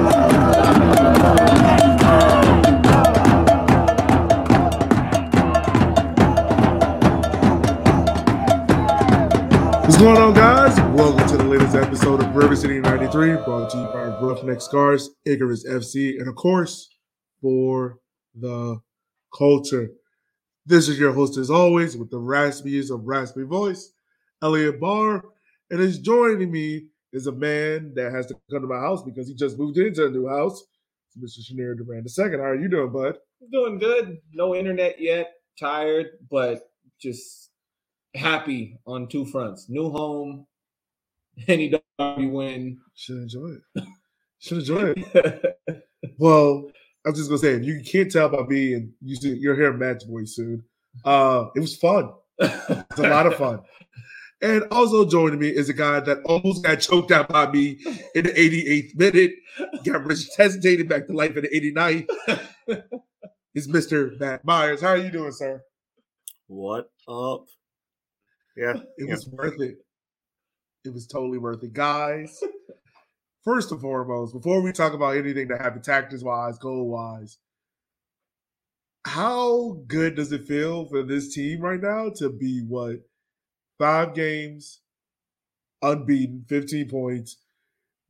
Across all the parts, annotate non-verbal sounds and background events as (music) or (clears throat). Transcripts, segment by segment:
What's going on, guys? Welcome to the latest episode of River City 93, brought to you by Roughneck Scars, Icarus FC, and of course, for the culture. This is your host, as always, with the raspiest of raspy voice, Elliot Barr. And is joining me is a man that has to come to my house because he just moved into a new house. It's Mr. Shanir Duran II. How are you doing, bud? Doing good. No internet yet. Tired, but just happy on two fronts. New home, (laughs) any derby win. Should enjoy it. Should enjoy it. (laughs) well, I'm just gonna say, if you can't tell by me, and you see, you're hearing Matt's voice soon. Uh, it was fun. It's a lot of fun. (laughs) And also joining me is a guy that almost got choked out by me in the 88th minute, got resuscitated back to life in the 89th. Is Mr. Matt Myers. How are you doing, sir? What up? Yeah, It yeah. was worth it. It was totally worth it. Guys, first and foremost, before we talk about anything that happened tactics wise, goal wise, how good does it feel for this team right now to be what? Five games, unbeaten, 15 points.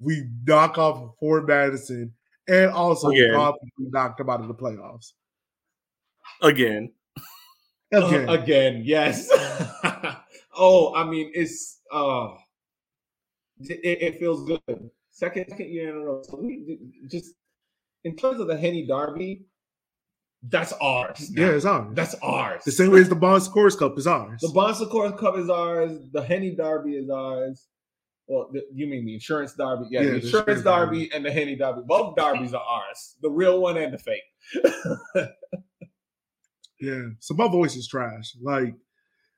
We knock off Fort Madison and also Again. probably knocked them out of the playoffs. again. (laughs) Again. Uh, again, yes. (laughs) oh, I mean, it's uh it, it feels good. Second, second year in a row. So we just in terms of the Henny Derby, that's ours. now. yeah, it's ours. that's ours. the same way as the Bond Scores Cup is ours. The Bonsecourt Cup is ours. The Henny Derby is ours. Well, the, you mean the insurance derby? Yeah, Yeah, the the insurance insurance derby, derby. and the Henny Derby. Both derbies are ours. The real one and the fake. (laughs) Yeah. So my voice is trash. Like,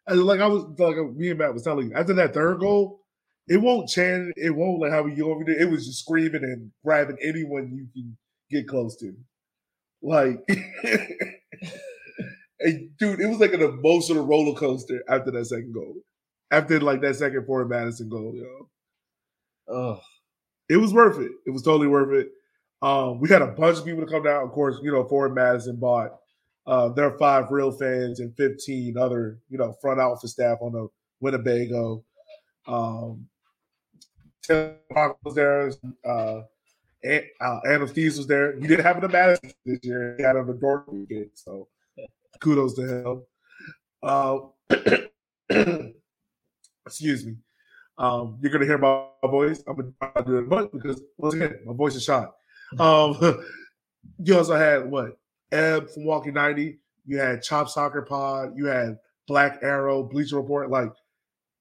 I- like I was like me and Matt was telling you after that third goal, it won't chant, it won't like how we go over there. It was just screaming and grabbing anyone you can get close to. Like, (laughs) and dude, it was like an emotional roller coaster after that second goal. After like that second Forward Madison goal, yo. Oh, It was worth it. It was totally worth it. Um, we had a bunch of people to come down. Of course, you know, Forward Madison bought uh, their five real fans and 15 other, you know, front office staff on the Winnebago. Um, Tim Park was there. Uh, uh, Steves was there. He didn't have an Madison this year. He had him a Dork weekend. So kudos to him. Uh, (clears throat) excuse me. Um, you're gonna hear my, my voice. I'm gonna try to do it much because once again, my voice is shot. (laughs) Um, (laughs) you also had what Ebb from Walking 90. You had Chop Soccer Pod. You had Black Arrow, Bleacher Report. Like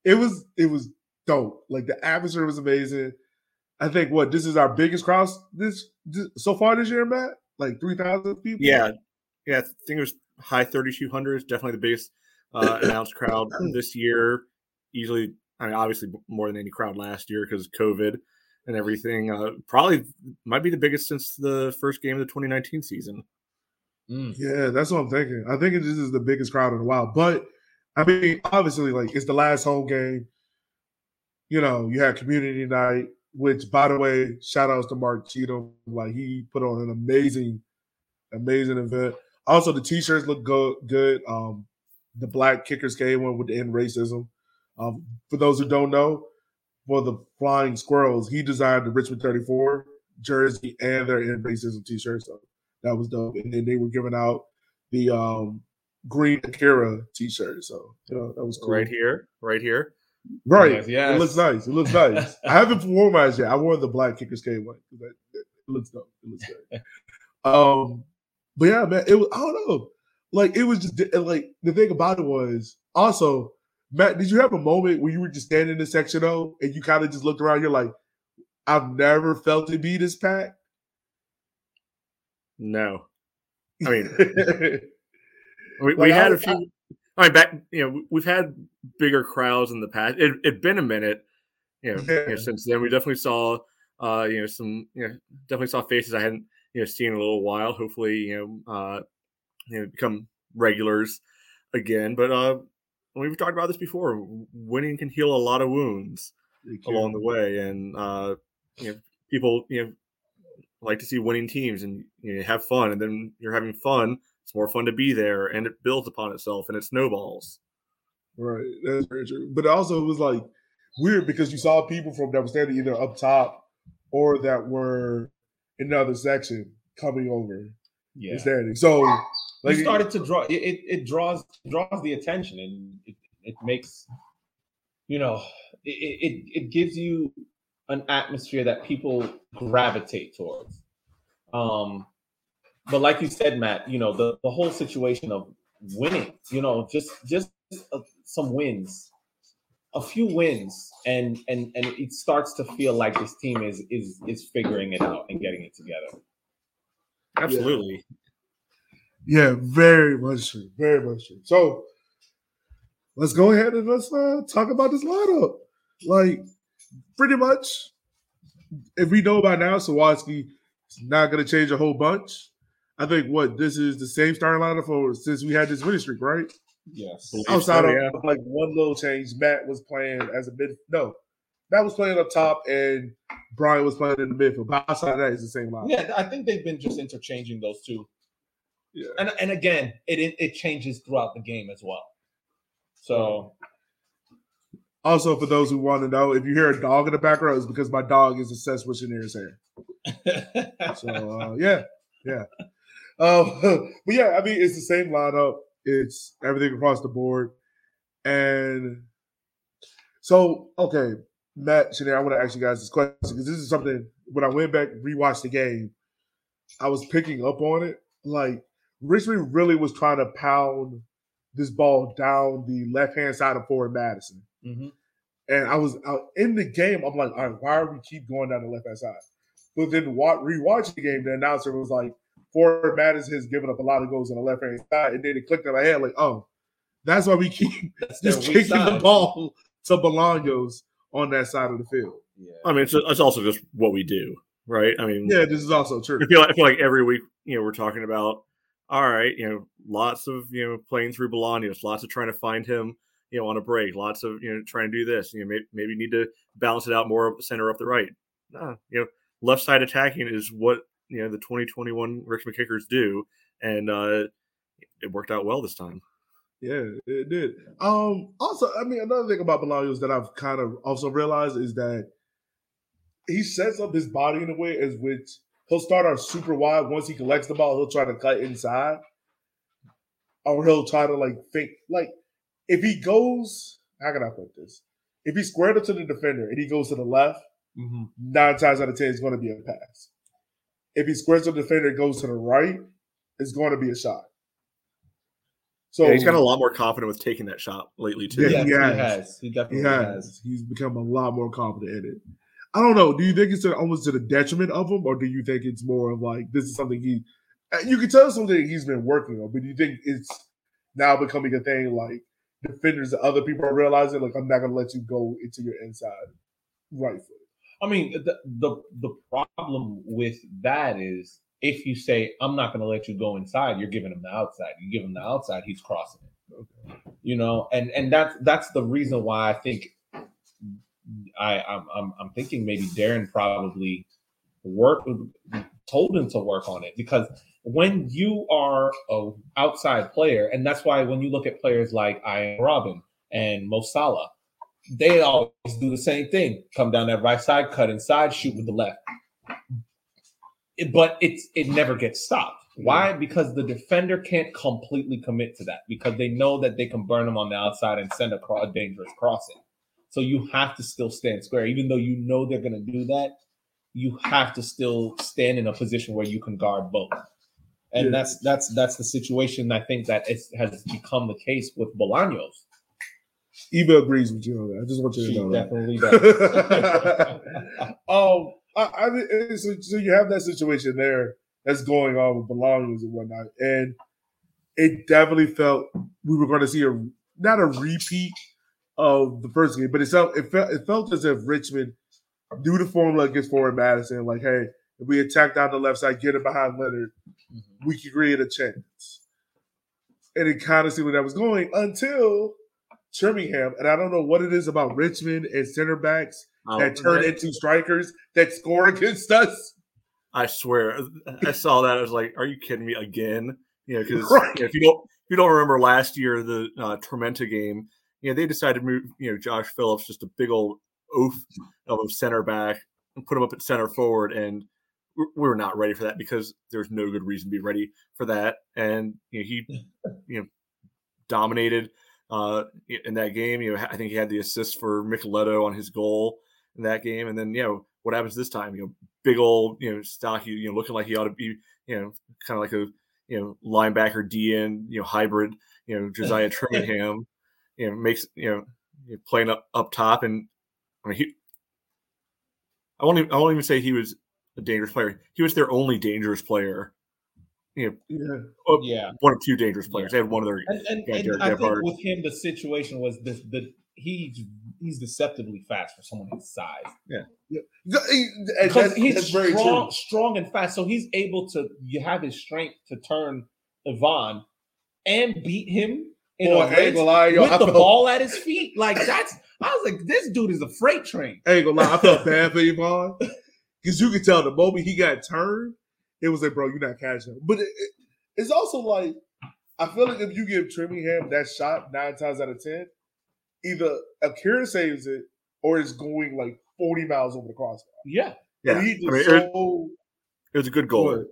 it was, it was dope. Like the atmosphere was amazing. I think what this is our biggest crowd this, this so far this year, Matt. Like three thousand people. Yeah, yeah. I think it was high 3,200. Definitely the biggest uh, (clears throat) announced crowd this year. Easily, I mean, obviously more than any crowd last year because COVID and everything. Uh, probably might be the biggest since the first game of the 2019 season. mm. Yeah, that's what I'm thinking. I think this is the biggest crowd in a while. But I mean, obviously, like it's the last home game. You know, you had community night, which by the way, shout outs to Mark Cheatham. Like he put on an amazing, amazing event. Also, the t-shirts look go- good. Um, the black kickers came one with the end racism. Um, for those who don't know, for the Flying Squirrels, he designed the Richmond 34 jersey and their end racism t-shirt. So that was dope. And then they were giving out the um green Akira t-shirt. So you know that was cool. Right here, right here. Right. Yes, yes. It looks nice. It looks nice. (laughs) I haven't worn mine yet. I wore the black kickers K one. It looks dope. It looks great. (laughs) um but yeah, man, it was I don't know. Like it was just like the thing about it was also Matt, did you have a moment where you were just standing in the section though and you kind of just looked around, you're like, I've never felt it be this packed? No, (laughs) I mean, mean, we, Like, we had I- a few. I mean, back you know, we've had bigger crowds in the past. It had been a minute, you know, you know, since then. We definitely saw, uh, you know, some, you know, definitely saw faces I hadn't, you know, seen in a little while. Hopefully, you know, uh, you know, become regulars again. But uh, we've talked about this before. Winning can heal a lot of wounds along the way, and uh, you know, people, you know, like to see winning teams and you know, have fun, and then you're having fun. It's more fun to be there, and it builds upon itself, and it snowballs. Right, that's very true. But also, it was like weird because you saw people from that were standing either up top or that were in another section coming over Yeah. and standing. So, like, you started to draw it, it, it draws draws the attention and it, it makes you know it, it it gives you an atmosphere that people gravitate towards um but like you said matt you know the the whole situation of winning you know just just uh, some wins a few wins and and and it starts to feel like this team is is is figuring it out and getting it together Absolutely. Yeah, very much true. Very much true. So let's go ahead and let's uh, talk about this lineup. Like, pretty much, if we know by now, Sawatsky is not going to change a whole bunch. I think what this is the same starting lineup for since we had this winning streak, right? yes Outside so, of yeah. like one little change, Matt was playing as a mid. No, Matt was playing up top, and Brian was playing in the midfield. But outside of that, it's the same lineup. Yeah, I think they've been just interchanging those two. Yeah. And and again, it it, it changes throughout the game as well. So Also, for those who want to know, if you hear a dog in the background, it's because my dog is obsessed with Shannier's hair. So uh, yeah, yeah. Um, (laughs) but yeah, I mean, it's the same lineup. It's everything across the board, and so okay, Matt, Shanier, I want to ask you guys this question because this is something when I went back rewatched the game, I was picking up on it. Like Richmond really was trying to pound this ball down the left hand side of forward Madison. Mhm. And I was out in the game. I'm like, all right, why are we keep going down the left hand side? But then wa- rewatching the game, the announcer was like, Forward Madison has given up a lot of goals on the left hand side. And then it clicked in my head, like, oh, that's why we keep (laughs) that's just weak kicking the ball to Bolaños on that side of the field. Yeah. I mean, it's, it's also just what we do, right? I mean, Yeah, this is also true. I feel, I feel like every week, you know, we're talking about, all right, you know, lots of, you know, playing through Bolaños, lots of trying to find him, you know, on a break, lots of, you know, trying to do this. You know, maybe, maybe need to balance it out more up the center, up the right. Nah, you know, left side attacking is what, you know, the 2021 Richmond Kickers do. And uh, it worked out well this time. Yeah, it did. Um, also, I mean, another thing about Bolaños that I've kind of also realized is that he sets up his body in a way as which he'll start out super wide. Once he collects the ball, he'll try to cut inside, or he'll try to like fake. Like if he goes, how can I put this? If he squared up to the defender and he goes to the left, Mhm. nine times out of ten, it's going to be a pass. If he squares up the defender and goes to the right, it's going to be a shot. So Yeah, he's got a lot more confident with taking that shot lately, too. Yeah, Yes, he he has. has. He He definitely has. has. He's become a lot more confident in it. I don't know. Do you think it's almost to the detriment of him, or do you think it's more of like this is something he? You can tell something he's been working on, but do you think it's now becoming a thing like defenders, and other people are realizing like I'm not going to let you go into your inside right foot. I mean, the, the the problem with that is if you say I'm not going to let you go inside, you're giving him the outside. You give him the outside, he's crossing it. You know, and and that's that's the reason why I think I I'm I'm, I'm thinking maybe Darren probably work told him to work on it because when you are a outside player, and that's why when you look at players like Arjen Robben and Mo Salah, they always do the same thing: come down that right side, cut inside, shoot with the left. It- but it's it never gets stopped. Why? Mm-hmm. Because the defender can't completely commit to that because they know that they can burn them on the outside and send a, a dangerous crossing. So you have to still stand square, even though you know they're going to do that. You have to still stand in a position where you can guard both, and Yeah. that's that's that's the situation I think that has become the case with Bolaños. Eva agrees with you on that. I just want you to She know that. definitely (laughs) does. um, I, I mean, so, so you have that situation there that's going on with belongings and whatnot, and it definitely felt we were going to see a not a repeat of the first game, but it felt it felt it felt as if Richmond knew the formula against Forward Madison. Like, hey, if we attack down the left side, get it behind Leonard, we could create a chance. And it kind of seemed like that was going until Birmingham, and I don't know what it is about Richmond and center backs Um, that turn into strikers that score against us. I swear, I saw that. I was like, "Are you kidding me again?" You know, because Right. if you don't, if you don't remember last year the uh, Tormenta game, you know they decided to move, you know, Josh Phillips just a big old oaf of a center back and put him up at center forward, and we we were not ready for that because there's no good reason to be ready for that. And you know, he, (laughs) you know, dominated uh, in that game. You know, I think he had the assist for Micheletto on his goal in that game, and then you know what happens this time? You know, big old, you know, stocky, you know, looking like he ought to be, you know, kind of like a, you know, linebacker DN, you know, hybrid, you know, Josiah Trimmingham, you know, makes, you know, playing up up top, and I mean, he, I won't, even, I won't even say he was a dangerous player. He was their only dangerous player. You know, Yeah. Yeah. one of two dangerous players. They had one of their And, and, Yeah, and Jared I think Gebhardt. with him, the situation was this: the he's he's deceptively fast for someone his size Yeah, eh, eh, because that's, he's that's very strong, true. strong and fast. So he's able to you have his strength to turn Ivan and beat him in Boy, a I ain't gonna lie, yo, with I the felt- ball at his feet. Like that's I was like, this dude is a freight train. I ain't gonna lie, I felt bad for Yvonne because you could tell the moment he got turned, it was like, bro, you're not catching him. But it, it- it's also like, I feel like if you give Trimmingham that shot nine times out of ten, either Akira saves it or it's going like 40 miles over the crossbar. Yeah, yeah. And he I mean, it, so it was a good goal. good.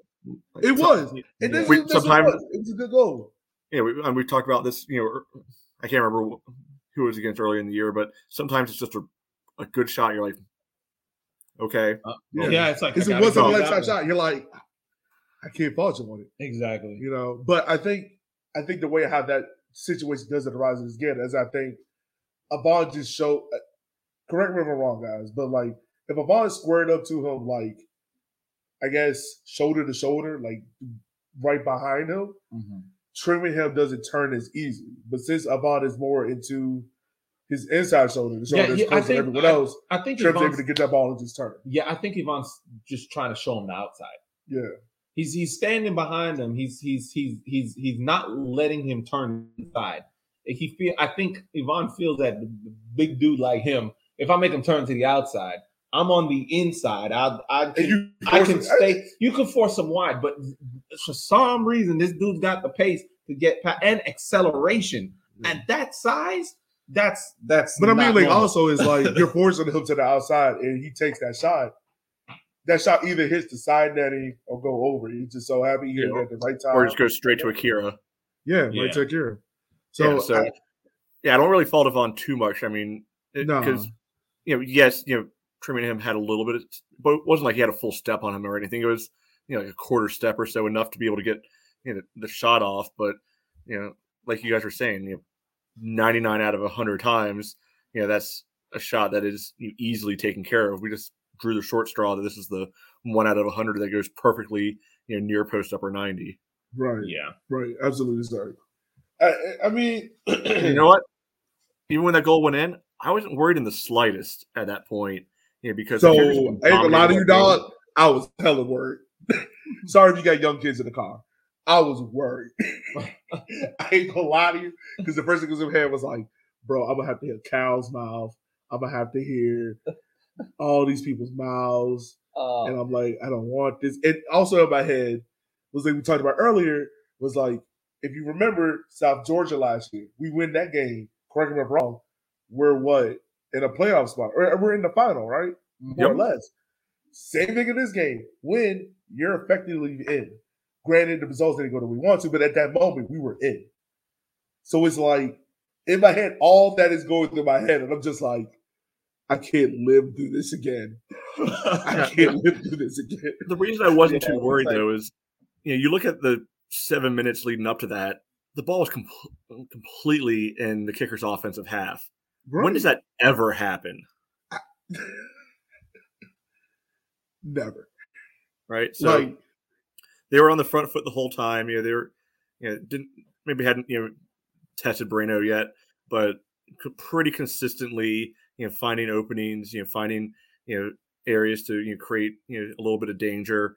It was. And Yeah. this, We- is- this is sometimes- what- it was a good goal. yeah, we, and we talked about this. You know, I can't remember who it was against earlier in the year, but sometimes it's just a, a good shot. You're like, okay, yeah, It's like It's I a gotta once in a go lifetime shot. You're like, I can't fault you on it. Exactly. you know. But I think I think the way how that situation doesn't arise is good, as I think Avon just showed. uh, Correct me if I'm wrong, guys, but like if Avon is squared up to him, like I guess shoulder to shoulder, like right behind him, Mhm. Trimmingham doesn't turn as easy. But since Avon is more into his inside shoulder, the Yeah, shoulder is yeah, I think- everyone else, I think Trim's able to get that ball and just turn. yeah, I think Ivan's just trying to show him the outside. Yeah, He's he's standing behind him. He's he's he's he's he's not letting him turn inside. He feel I think Ivan feels that the big dude like him. If I make him turn to the outside, I'm on the inside. I I can, you, I can stay. You can force him wide, but for some reason, this dude's got the pace to get past and acceleration at mm. that size. That's that's. But I mean, like, normal. also is like you're (laughs) forcing him to the outside, and he takes that shot. That shot either hits the side netting or go over. He's just so happy he hit it at the right time. or just go straight to Akira. yeah, Yeah. right to Akira. So, yeah, so I- yeah, I don't really fault Avon too much. I mean, No. because you know, yes, you know, Trimmingham had a little bit, of, but it wasn't like he had a full step on him or anything. It was you know like a quarter step or so, enough to be able to get you know the shot off. But you know, like you guys were saying, you know, ninety nine out of hundred times, you know, that's a shot that is easily taken care of. We just drew the short straw that this is the one out of hundred that goes perfectly, you know, near post upper ninety. right, yeah. right, absolutely sorry. I, I- I mean, (clears throat) you know what? Even when that goal went in, I wasn't worried in the slightest at that point. You know, because so I Akira ain't just gonna lie to dominated you, dog. I was hella worried. (laughs) sorry if you got young kids in the car. I was worried. (laughs) I ain't gonna lie to you because the first thing that was in my head was like, bro, I'm gonna have to hear cow's mouth. I'm gonna have to hear all these people's mouths. Uh, and I'm like, I don't want this. And also in my head was like we talked about earlier was like, if you remember South Georgia last year, we win that game. Correct me if I'm wrong. We're what in a playoff spot, or we're in the final, right? More or less. Same thing in this game. Win, you're effectively in. Granted, the results didn't go the way we want to, but at that moment, we were in. So it's like in my head, all that is going through my head, and I'm just like, I can't live through this again. I can't live through this again. The reason I wasn't Yeah, too worried like- though is, you know, you look at the seven minutes leading up to that, the ball was com- completely in the kicker's offensive half. When does that ever happen? (laughs) Never. Right. So like, they were on the front foot the whole time. You know, they were, you know, didn't maybe hadn't you know tested Breno yet, but pretty consistently, you know, finding openings, you know, finding you know areas to you know create you know a little bit of danger.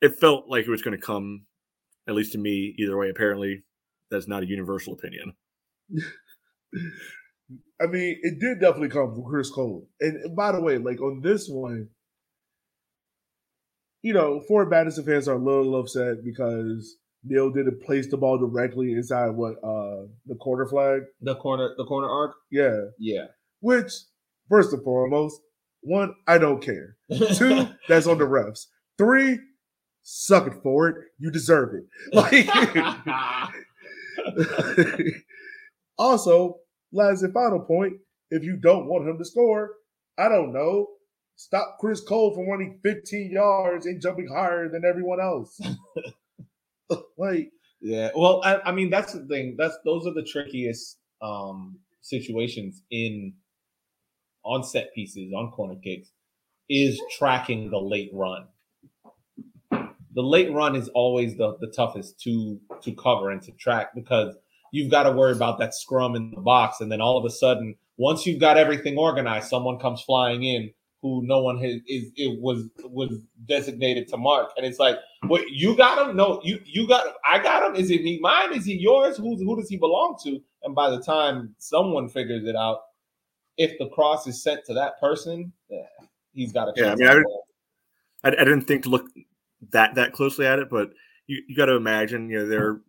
It felt like it was going to come, at least to me, either way. Apparently, that's not a universal opinion. (laughs) I mean, it did definitely come from Chris Cole. And by the way, like on this one, you know, Fort Madison fans are a little upset because Nil didn't place the ball directly inside what uh the corner flag. The corner, the corner arc. Yeah. Yeah. Which, first and foremost, one, I don't care. (laughs) Two, that's on the refs. Three, suck it for it. You deserve it. (laughs) Like (laughs) also, last and final point, if you don't want him to score, I don't know. Stop Chris Cole from running 15 yards and jumping higher than everyone else. like, Yeah. Well, I, I mean, that's the thing. That's those are the trickiest um situations in on set pieces, on corner kicks, is tracking the late run. The late run is always the, the toughest to to cover and to track because you've got to worry about that scrum in the box, and then all of a sudden, once you've got everything organized, someone comes flying in who no one has is it was was designated to mark, and it's like, what you got him? No, you you got him. I got him. Is it me? Mine? Is he yours? Who's who does he belong to? And by the time someone figures it out, if the cross is sent to that person, yeah, he's got a Yeah, I mean, I I, I didn't think to look that that closely at it, but you, you got to imagine, you know, their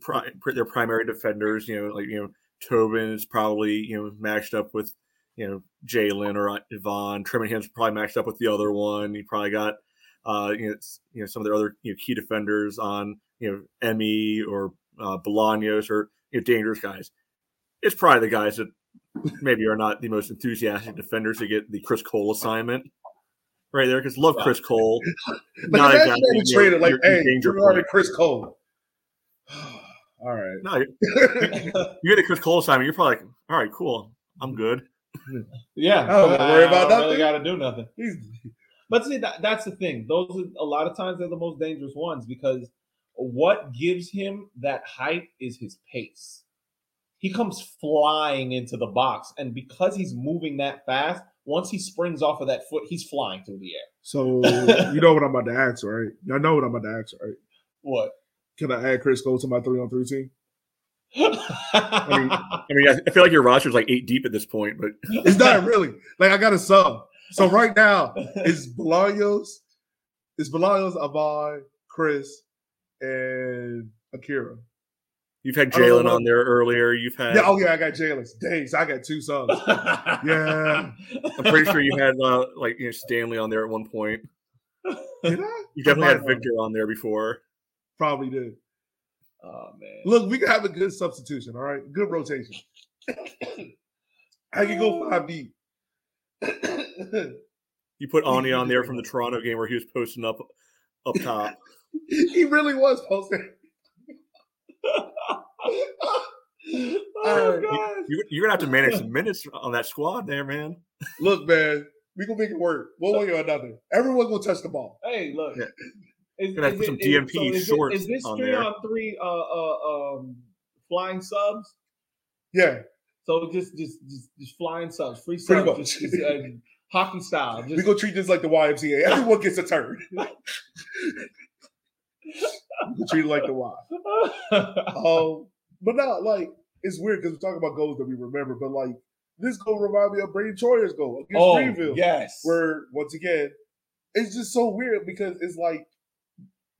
pri- their primary defenders, you know, like you know, Tobin is probably you know matched up with you know Jalen or Yvonne. Trimmingham's probably matched up with the other one. You probably got uh, you know you know some of their other you know key defenders on you know Emmy or uh, Bolaños or you know dangerous guys. It's probably the guys that maybe are not the most enthusiastic defenders to get the Chris Cole assignment right there because love Chris Cole. (laughs) like Not imagine exactly, they you traded like, your- your hey, danger you are point. Chris Cole. (sighs) All right. No, (laughs) you get a Chris Cole assignment, you're probably like, all right, cool, I'm good. yeah, I don't gotta worry about don't Really got to do nothing. But see, that, that's the thing. Those are a lot of times they're the most dangerous ones because what gives him that height is his pace. He comes flying into the box, and because he's moving that fast, once he springs off of that foot, he's flying through the air. so (laughs) you know what I'm about to ask, right? Y'all know what I'm about to ask, right? What? Can I add Chris Cole to my three on three team? (laughs) I mean, I mean, I- I feel like your roster's like eight deep at this point, but (laughs) It's not really. Like I got a sub. So right now it's Bolaños, it's Bolaños, Avon, Chris, and Akira. You've had I don't know Jalen on there earlier. You've had, Yeah, oh yeah, I got Jalen. Dang, so I got two subs. Yeah. I'm pretty sure you had uh, like you know Stanley on there at one point. Did I? You definitely had. Victor on there before. Probably did. Oh man. Look, we can have a good substitution, all right? Good rotation. I can go five deep. (coughs) You put Ani on there from the Toronto game where he was posting up up top. (laughs) he really was posting. Oh Alright. god. You, you're gonna have to manage some minutes on that squad there, man. Look, man, we gonna make it work. One way or another. Everyone gonna touch the ball. Hey, look. Yeah. Is, Gonna have to put some DMP is, shorts is this on three there. on three uh, uh um flying subs? Yeah, So just just just, just flying subs, free Pretty subs, much. just, just, uh, hockey style. we gonna treat this like the YMCA. Everyone gets a turn. (laughs) we gonna treat it like the Y. (laughs) Um, but not like it's weird because we're talking about goals that we remember, but like this goal remind me of Brady Troyer's goal against oh Greenville. yes, Where once again, it's just so weird because it's like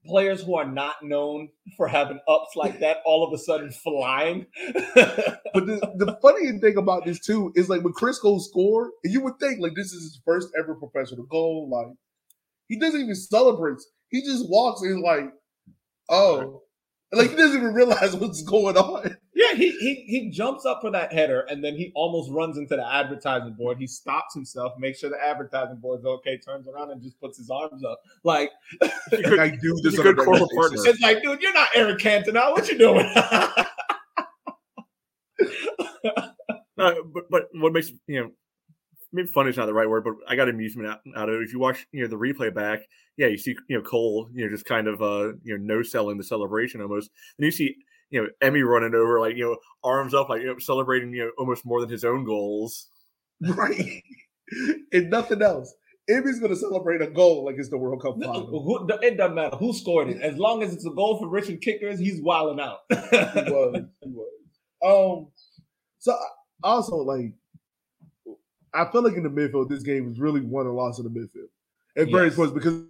players who are not known for having ups like that all of a sudden flying. (laughs) But the, the funny thing about this too is like when Chris Cole scored, and you would think like this is his first ever professional goal. Like he doesn't even celebrate. He just walks and like, oh, like he doesn't even realize what's going on. Yeah, he, he he jumps up for that header and then he almost runs into the advertising board. He stops himself, makes sure the advertising board's okay, turns around and just puts his arms up. Like Like, I do this. He's a good corporate basis. partner. it's like, dude, you're not Eric Cantona. What you doing? (laughs) Uh, but but what makes you know maybe fun is not the right word, but I got amusement out, out of it. If you watch you know the replay back, yeah, you see you know Cole you know just kind of uh you know no selling the celebration almost, and you see you know Emmy running over like you know arms up like you know celebrating you know almost more than his own goals. (laughs) right? and nothing else. Emmy's gonna celebrate a goal like it's the World Cup No, who- it doesn't matter who scored it. As long as it's a goal for Richmond Kickers, he's wilding out. He was. He was. Um. So also like, I feel like in the midfield, this game was really won and lost in the midfield. At various points because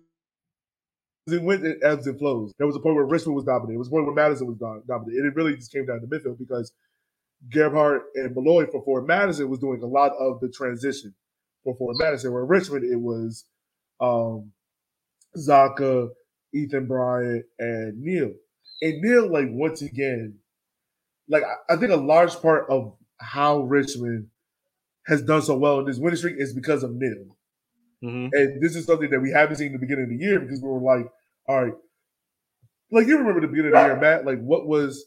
it went in ebbs and flows. There was a point where Richmond was dominated. It was a point where Madison was dominated. And it really just came down to midfield because Gebhardt and Malloy for Forward Madison was doing a lot of the transition for Forward Madison. Where Richmond, it was um, Zaka, Ethan Bryant, and Nil. And Nil, like once again, like I think a large part of how Richmond has done so well in this winning streak is because of Nil. Mm-hmm. And this is something that we haven't seen in the beginning of the year because we were like, all right, like you remember the beginning of the year, Matt, like what was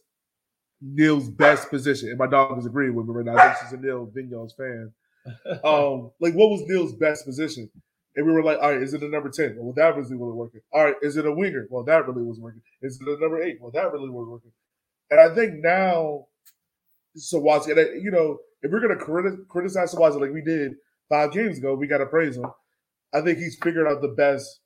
Nil's best position? And my dog is agreeing with me right now. I think she's a Nil Vinyals fan. (laughs) Um, like what was Nil's best position? And we were like, all right, is it a number 10? Well, that really wasn't working. All right, is it a winger? Well, that really was working. Is it a number eight? Well, that really was working. And I think now, Sawatsky, and you know, if we're going to criti- criticize Sawatsky like we did five games ago, we got to praise him. I think he's figured out the best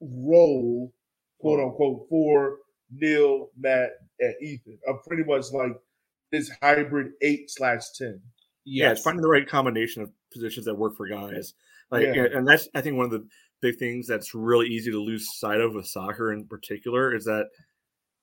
role, quote unquote, for Nil, Matt, and Ethan. I'm pretty much like this hybrid eight slash ten. Yeah, it's finding the right combination of positions that work for guys. Like, Yeah. and that's I think one of the big things that's really easy to lose sight of with soccer in particular is that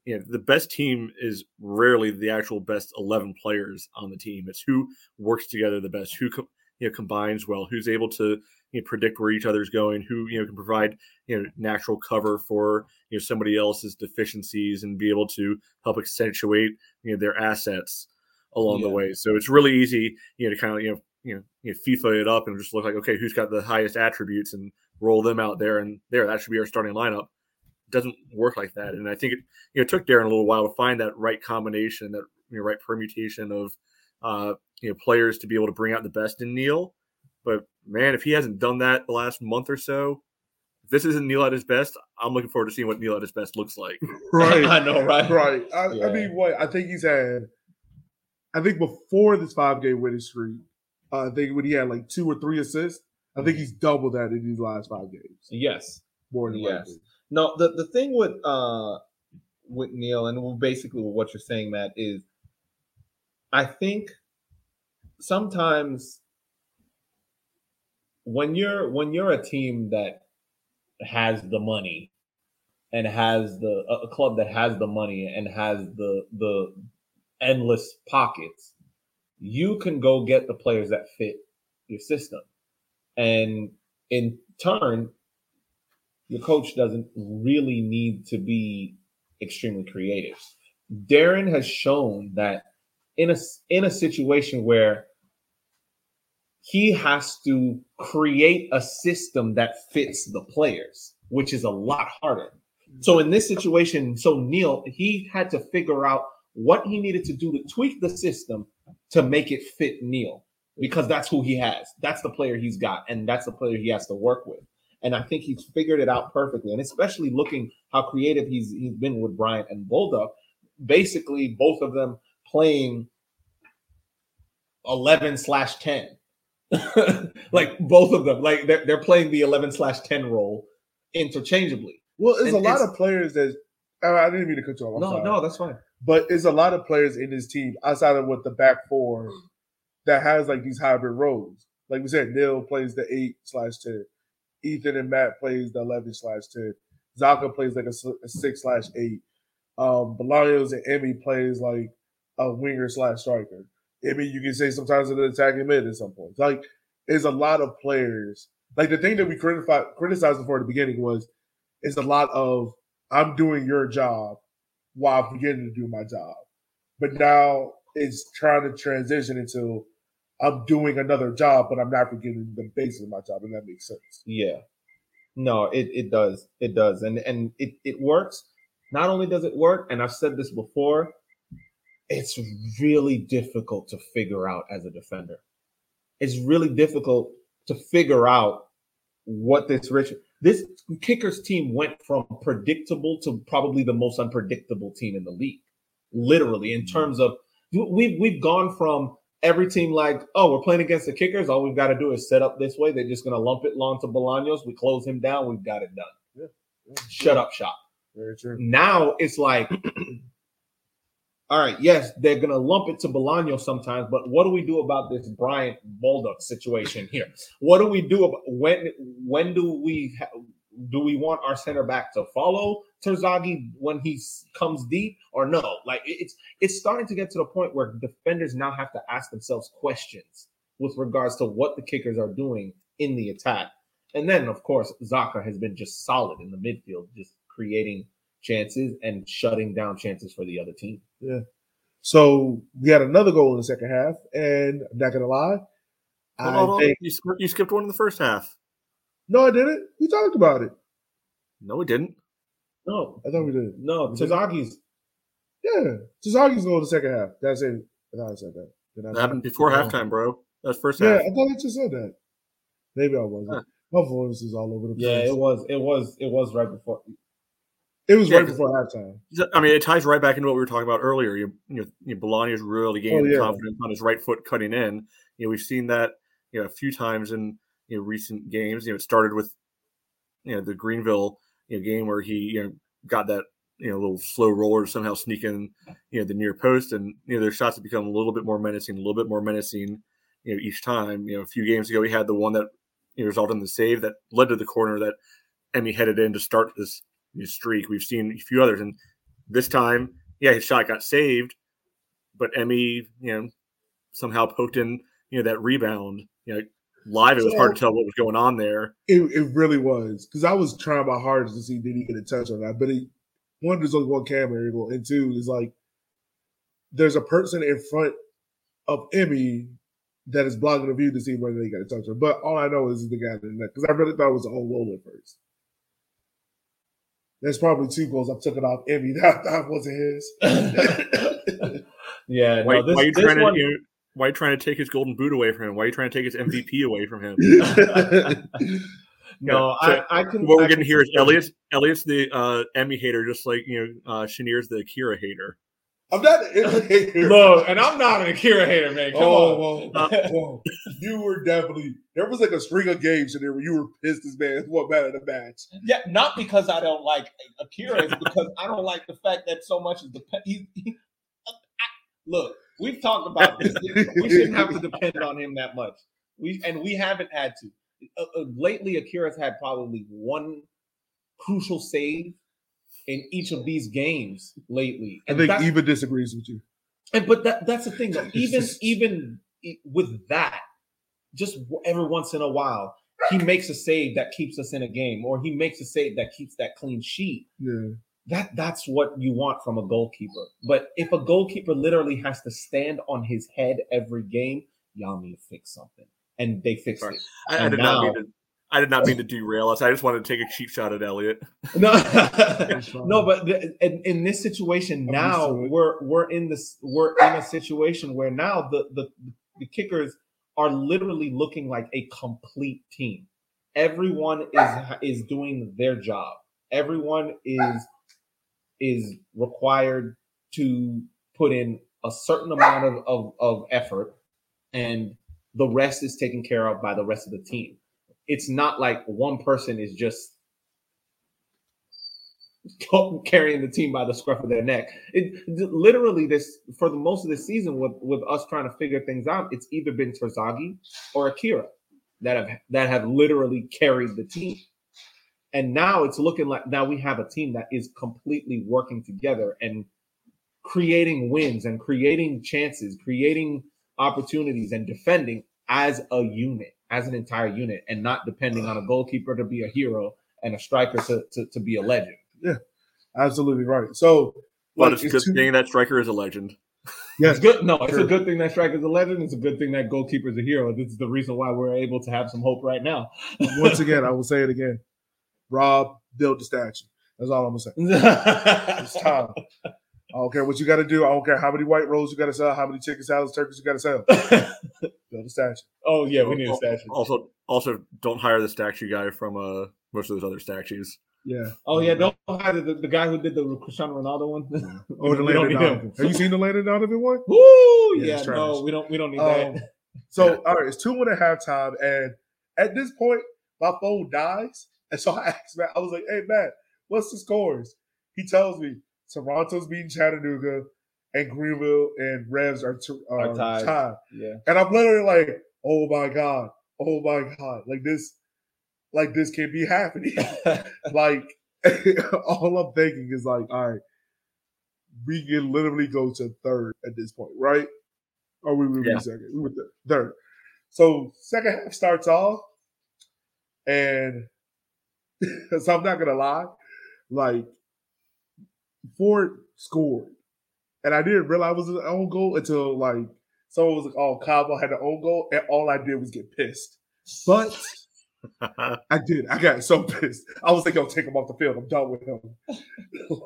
you know the best team is rarely the actual best 11 players on the team it's who works together the best who co- you know combines well who's able to you know, predict where each other's going who you know can provide you know natural cover for you know somebody else's deficiencies and be able to help accentuate you know their assets along the way so it's really easy you know to kind of you know you know, you know FIFA it up and just look like okay who's got the highest attributes and roll them out there and there that should be our starting lineup doesn't work like that. And I think it you know it took Darren a little while to find that right combination, that you know, right permutation of uh, you know players to be able to bring out the best in Nil. But man, if he hasn't done that the last month or so, if this isn't Nil at his best, I'm looking forward to seeing what Nil at his best looks like. (laughs) Right, (laughs) I know, right? right. I, Yeah. I mean, what I think he's had. I think before this five game winning streak, uh, I think when he had like two or three assists, I think he's doubled that in these last five games. Yes. More than Yes. likely. No, the, the thing with uh with Nil and basically what you're saying, Matt, is I think sometimes when you're when you're a team that has the money and has the a club that has the money and has the the endless pockets, you can go get the players that fit your system. And in turn, your coach doesn't really need to be extremely creative. Darren has shown that in a in a situation where he has to create a system that fits the players, which is a lot harder. So in this situation, so Nil, he had to figure out what he needed to do to tweak the system to make it fit Nil because that's who he has. That's the player he's got, and that's the player he has to work with. And I think he's figured it out perfectly. And especially looking how creative he's he's been with Bryant and Bulldog, basically both of them playing 11 slash 10. (laughs) like both of them, like they're, they're playing the 11 slash 10 role interchangeably. Well, there's And a lot of players that I I didn't mean to cut you off. I'm No, sorry. no, that's fine. but there's a lot of players in this team outside of what the back four that has like these hybrid roles. Like we said, Nil plays the eight slash ten. Ethan and Matt plays the eleven slash ten. Zaka plays like a six slash eight. Um, Bolaños and Emmy plays like a winger slash striker. Emmy, you can say sometimes an attacking mid at some points. Like, there's a lot of players. Like the thing that we criticized criticized for at the beginning was, it's a lot of I'm doing your job while forgetting to do my job. But now it's trying to transition into I'm doing another job, but I'm not forgetting the basics of my job, and that makes sense. Yeah. No, it, it does. It does. And and it, it works. Not only does it work, and I've said this before, it's really difficult to figure out as a defender. It's really difficult to figure out what this rich this kickers team went from predictable to probably the most unpredictable team in the league. Literally, in mm-hmm. terms of we've we've gone from every team like, oh, we're playing against the kickers. All we've got to do is set up this way. They're just going to lump it long to Bolaños. We close him down. We've got it done. Yeah. Yeah. Shut up shop. Very true. Now it's like, (clears throat) all right, yes, they're going to lump it to Bolaños sometimes, but what do we do about this Bryant Bulldog situation here? What do we do about when when do we ha- do we want our center back to follow Terzaghi when he comes deep or no? Like it's it's starting to get to the point where defenders now have to ask themselves questions with regards to what the kickers are doing in the attack. And then of course Zaka has been just solid in the midfield, just creating chances and shutting down chances for the other team. Yeah. So we had another goal in the second half, and I'm not gonna lie, Hold I on, hold on. think You, sk- you skipped one in the first half. No, I didn't. We talked about it. No, we didn't. No, I thought we did. no, Terzaghi's Yeah, Terzaghi's goal in the second half. That's it. I thought I said that. I That say happened before No. halftime, bro. That's first Yeah, half. Yeah, I thought I just said that. Maybe I wasn't. Huh. My voice is all over the place. yeah, it was it was it was right before It was Yeah, right 'cause- before halftime. I mean, it ties right back into what we were talking about earlier. You, you know, you know, Bolaños really oh, gaining Oh, yeah. confidence on his right foot cutting in. You know, we've seen that you know a few times in you know recent games. You know, it started with you know the Greenville you know game where he you know got that you know little slow roller somehow sneak in you know the near post, and you know their shots have become a little bit more menacing, a little bit more menacing. You know, each time. You know, a few games ago he had the one that you know, resulted in the save that led to the corner that Emmy headed in to start this his streak. We've seen a few others, and this time, yeah, his shot got saved, but Emmy, you know, somehow poked in, you know, that rebound. You know, live it was hard to tell what was going on there. It, it really was because I was trying my hardest to see did he get a touch on that, but he, one there's only one camera angle, and two is like there's a person in front of Emmy that is blocking the view to see whether they got a touch on. But all I know is the guy in the net because I really thought it was a whole goal at first. There's probably two goals I took it off Emmy (laughs) that that wasn't his. (laughs) Yeah, Why, no, this, why are you this trying one, to? You know, why are you trying to take his golden boot away from him? Why are you trying to take his MVP (laughs) away from him? (laughs) no, Yeah, I, I can. what we're getting here is see- Elliot's Elliot's the uh, Emmy hater, just like you know uh, Shanir's the Akira hater. I'm not an Emmy (laughs) hater. Look, and I'm not an Akira hater, man. Come oh, on. whoa, whoa. you were definitely there was like a string of games in there where you were pissed as man what mattered the match. Yeah, not because I don't like Akira, it's because I don't like the fact that so much is depend. He, he- I- look, we've talked about this. (laughs) We shouldn't have to depend on him that much. We and we haven't had to. Uh, uh, lately, Akira's had probably one crucial save in each of these games lately. I And think that's- Eva disagrees with you. and but that that's the thing though. (laughs) Even even with that, just every once in a while, he makes a save that keeps us in a game, or he makes a save that keeps that clean sheet. Yeah. That that's what you want from a goalkeeper. But if a goalkeeper literally has to stand on his head every game, y'all need to fix something, and they fixed Sorry. it. I, I And did not mean to. I did not mean to derail us. I just wanted to take a cheap shot at Elliot. (laughs) No, (laughs) no, but th- in, in this situation now, used to it. we're we're in this we're in a situation where now the the the kickers are literally looking like a complete team. Everyone is is doing their job. Everyone is is required to put in a certain amount of, of, of effort, and the rest is taken care of by the rest of the team. It's not like one person is just (laughs) carrying the team by the scruff of their neck. It literally this for the most of the season with with us trying to figure things out. It's either been Terzaghi or Akira that have that have literally carried the team. And now it's looking like now we have a team that is completely working together and creating wins and creating chances, creating opportunities and defending as a unit, as an entire unit, and not depending on a goalkeeper to be a hero and a striker to, to, to be a legend. Yeah, absolutely right. So But like, it's a good two- thing that striker is a legend. Yes, It's good. No, it's Sure. a good thing that striker is a legend. It's a good thing that goalkeeper is a hero. This is the reason why we're able to have some hope right now. once again, I will say it again. Rob built the statue. That's all I'm gonna say. (laughs) It's time. I don't care what you got to do. I don't care how many white rolls you got to sell, how many chicken salads, turkeys you got to sell. (laughs) Build a statue. oh yeah, we need a statue. Also, also don't hire the statue guy from uh most of those other statues. Yeah. Oh yeah, don't hire the, the guy who did the Cristiano Ronaldo one. (laughs) Or the Landon need him. Donovan. Have you seen the Landon Donovan one? Woo! Yeah, Yeah, no, we don't. We don't need Um, that. So, all right, it's two one at halftime, and at this point, my phone dies, and so (laughs) I asked Matt. I was like, "Hey, Matt, what's the scores?" He tells me Toronto's beating Chattanooga, and Greenville and Revs are, t- are, Are tied. tied. Yeah. And I'm literally like, "Oh my god, oh my god!" Like this, like this can't be happening. (laughs) (laughs) like all I'm thinking is like, all right, we can literally go to third at this point, right? Or we would Yeah. be second. We were third. So second half starts off, and (laughs) so I'm not gonna lie, like Ford scored, and I didn't realize it was an own goal until like someone was like, "Oh, Calvo had an own goal," and all I did was get pissed. But (laughs) I did. I got so pissed. I was like, "Yo, take him off the field. I'm done with him." (laughs) Like-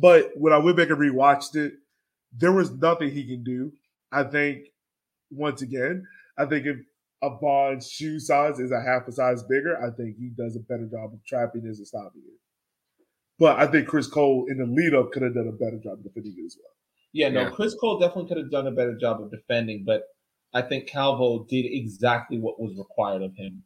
but when I went back and rewatched it, there was nothing he can do. I think once again, I think if Avon's shoe size is a half a size bigger, I think he does a better job of trapping this and stopping it. But I think Chris Cole in the lead up could have done a better job of defending it as well. Yeah, no, Yeah. Chris Cole definitely could have done a better job of defending, but I think Calvo did exactly what was required of him.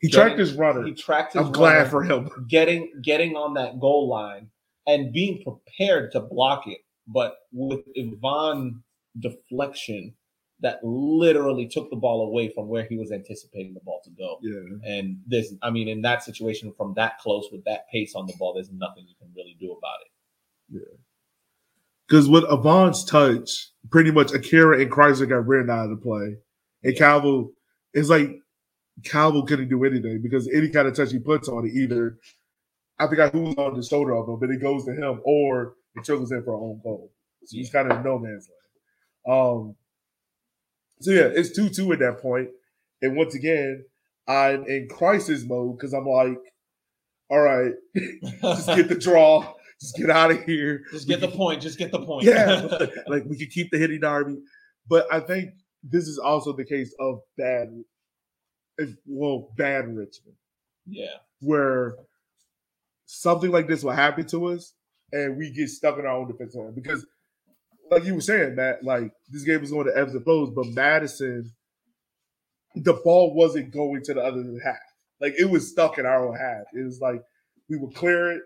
He Getting- tracked his runner. He tracked his I'm glad for him. (laughs) getting getting on that goal line and being prepared to block it, but with Ivan deflection that literally took the ball away from where he was anticipating the ball to go. Yeah. And this, I mean, in that situation, from that close with that pace on the ball, there's nothing you can really do about it. Yeah. Because with Avon's touch, pretty much Akira and Chrysler got written out of the play. And Calvo, it's like Calvo couldn't do anything because any kind of touch he puts on it, either I forgot who's on the shoulder of him, but it goes to him or it trickles in for a own goal. So he's kind of no man's land. Um, so yeah, it's 2 2 at that point. And once again, I'm in crisis mode because I'm like, all right, (laughs) just get the (laughs) draw, just get out of here. Just get the point. Just get the point. Yeah, (laughs) like we could keep the hitting derby, but I think this is also the case of bad, well, bad Richmond, yeah. where something like this will happen to us, and we get stuck in our own defense line because, like you were saying, Matt, like this game was going to ebbs and flows, but Madison, the ball wasn't going to the other half, like it was stuck in our own half. It was like we would clear it,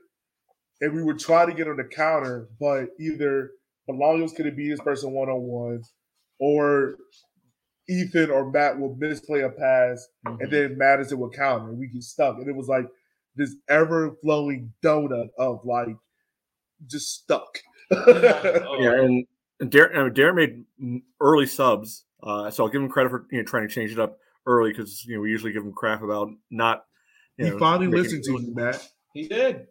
and we would try to get on the counter, but either Bolaños could have beat this person one on one, or Ethan or Matt would misplay a pass, and mm-hmm. then Madison would counter, and we get stuck. And it was like this ever flowing donut of like just stuck. (laughs) Oh, Yeah, and and Darren, uh, Darren made early subs, uh, so I'll give him credit for you know trying to change it up early because you know we usually give him crap about not. You he finally listened to you, Matt. He did.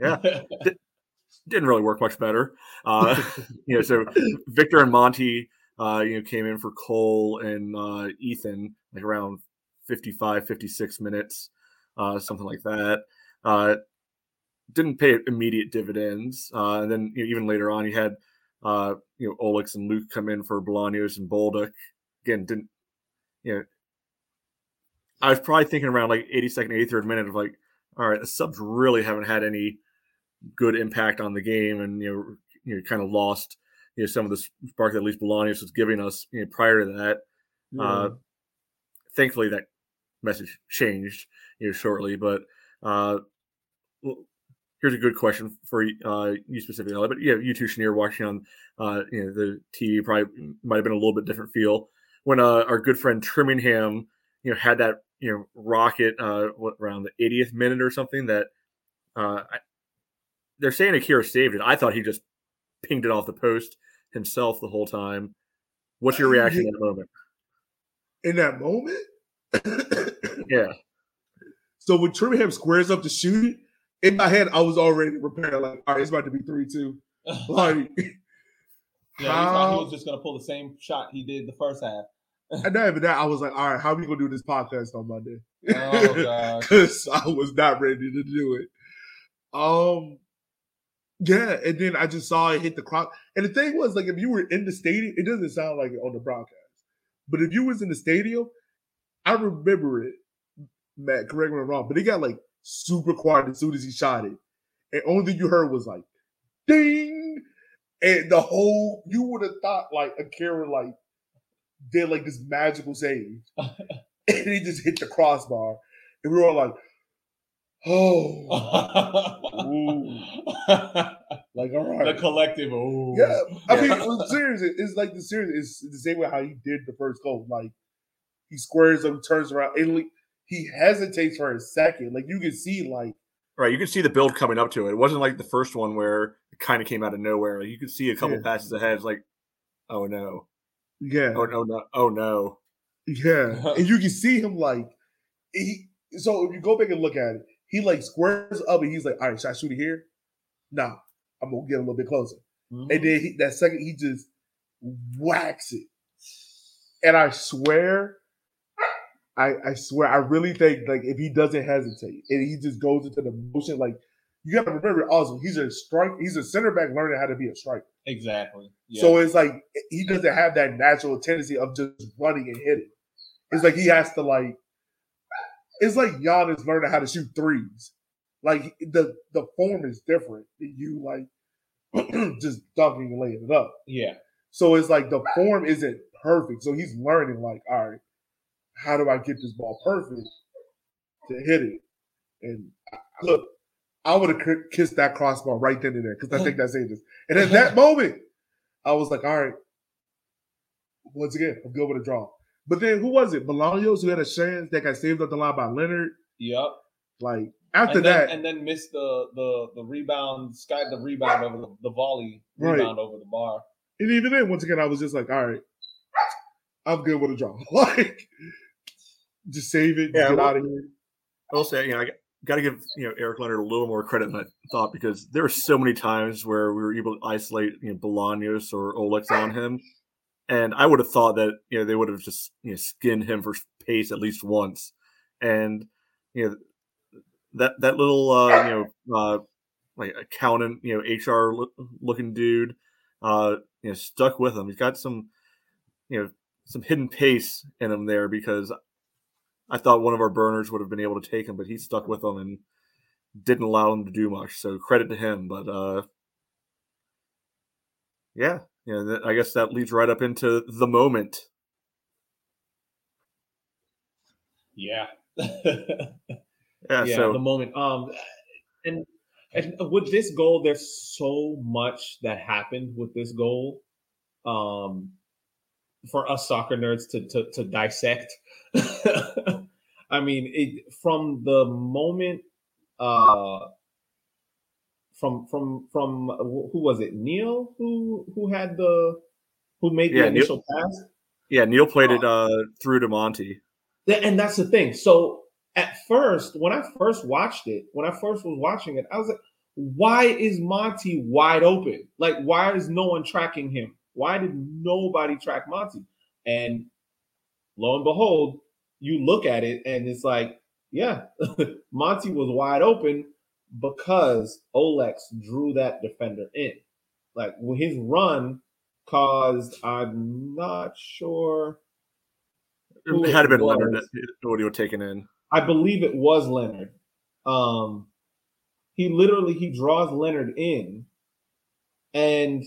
Yeah. (laughs) Didn't really work much better. Uh, (laughs) you know, so Victor and Monty, uh, you know, came in for Cole and uh, Ethan like around 55, 56 minutes, uh, something like that. Uh, didn't pay immediate dividends. Uh, and then you know, even later on, you had uh, you know Oalex and Luke come in for Bolaños and Bolduc. Again, didn't you know? I was probably thinking around like 82nd, 83rd minute of like, all right, the subs really haven't had any good impact on the game, and you know, you know, kind of lost you know some of the spark that at least Bolaños was giving us you know, prior to that. Uh, thankfully, that message changed you know shortly. But uh, here's a good question for uh, you specifically, Ellie, but yeah, you two, Chenier, watching on uh, you know the TV, probably might have been a little bit different feel when uh, our good friend Trimmingham, you know, had that you know rocket uh, what around the 80th minute or something that uh, I, they're saying Akira saved it. I thought he just pinged it off the post himself the whole time. What's your reaction in that moment? In that moment, (coughs) Yeah. so when Trimmingham squares up to shoot it, in my head, I was already prepared. Like, all right, it's about to be three two. (laughs) Like, Yeah, he thought he was just gonna pull the same shot he did the first half. (laughs) and not even that, I was like, all right, how are we gonna do this podcast on Monday? Oh (laughs) because I was not ready to do it. Um, yeah, and then I just saw it hit the clock. And the thing was, like, if you were in the stadium, it doesn't sound like it on the broadcast, but if you was in the stadium, I remember it. Matt, correct me if I'm wrong, but it got like super quiet as soon as he shot it, and only thing you heard was like, "ding," and the whole you would have thought like Akira like did like this magical save, (laughs) and he just hit the crossbar, and we were all like, "Oh, (laughs) like all right." the collective. Ooh. Yeah, I mean, well, seriously, it's like the series is the same way how he did the first goal. Like he squares him, turns around, and he hesitates for a second. Like you can see, like right, you can see the build coming up to it. It wasn't like the first one where it kind of came out of nowhere. Like, you could see a couple yeah. passes ahead. It's like, oh no, yeah, oh no, no, oh no, yeah, (laughs) and you can see him like he. So if you go back and look at it, he like squares up and he's like, all right, should I shoot it here? Nah, I'm gonna get a little bit closer. Mm-hmm. And then he, that second, he just whacks it. And I swear, I, I swear, I really think like if he doesn't hesitate and he just goes into the motion, like you got to remember also he's a strike, he's a center back learning how to be a striker. Exactly. Yeah. So it's like he doesn't have that natural tendency of just running and hitting. It's like he has to like. It's like Giannis learning how to shoot threes. Like the the form is different than you like (clears throat) just dunking and laying it up. Yeah. So it's like the form isn't perfect. So he's learning, like, all right, how do I get this ball perfect to hit it? And look, I would have kissed that crossbar right then and there because I think that's it. And at that (laughs) moment, I was like, all right, once again, I'm good with a draw. But then who was it? Bolaños who had a chance that got saved up the line by Leonard. Yep. Like after and then, that, and then missed the the the rebound, sky the rebound over the, the volley rebound right. over the bar. And even then, once again, I was just like, all right, I'm good with a draw. (laughs) like, just save it, yeah, get out of here. I'll say, you know, I got to give you know Eric Leonard a little more credit than I thought because there were so many times where we were able to isolate you know Bolaños or Oalex on him, and I would have thought that you know they would have just you know skinned him for pace at least once, and you know that that little uh, you know uh, like accountant you know HR looking dude uh, you know stuck with him. He's got some you know some hidden pace in him there because I thought one of our burners would have been able to take him, but he stuck with him and didn't allow him to do much. So credit to him. But uh, yeah, yeah, I guess that leads right up into the moment. Yeah. Yeah, (laughs) yeah so the moment. Um, and and with this goal, there's so much that happened with this goal. Um, for us soccer nerds to to, to dissect. (laughs) I mean, it, from the moment, uh, from from from who was it? Nil who who had the who made the initial Nil, pass. Yeah, Nil played it uh, through to Monty. And that's the thing. So at first, when I first watched it, when I first was watching it, I was like, why is Monty wide open? Like, why is no one tracking him? Why did nobody track Monty? And lo and behold, you look at it and it's like, yeah, (laughs) Monty was wide open because Oalex drew that defender in. Like his run caused, I'm not sure. It had to been Leonard that would have taken in. I believe it was Leonard. Um, he literally he draws Leonard in, and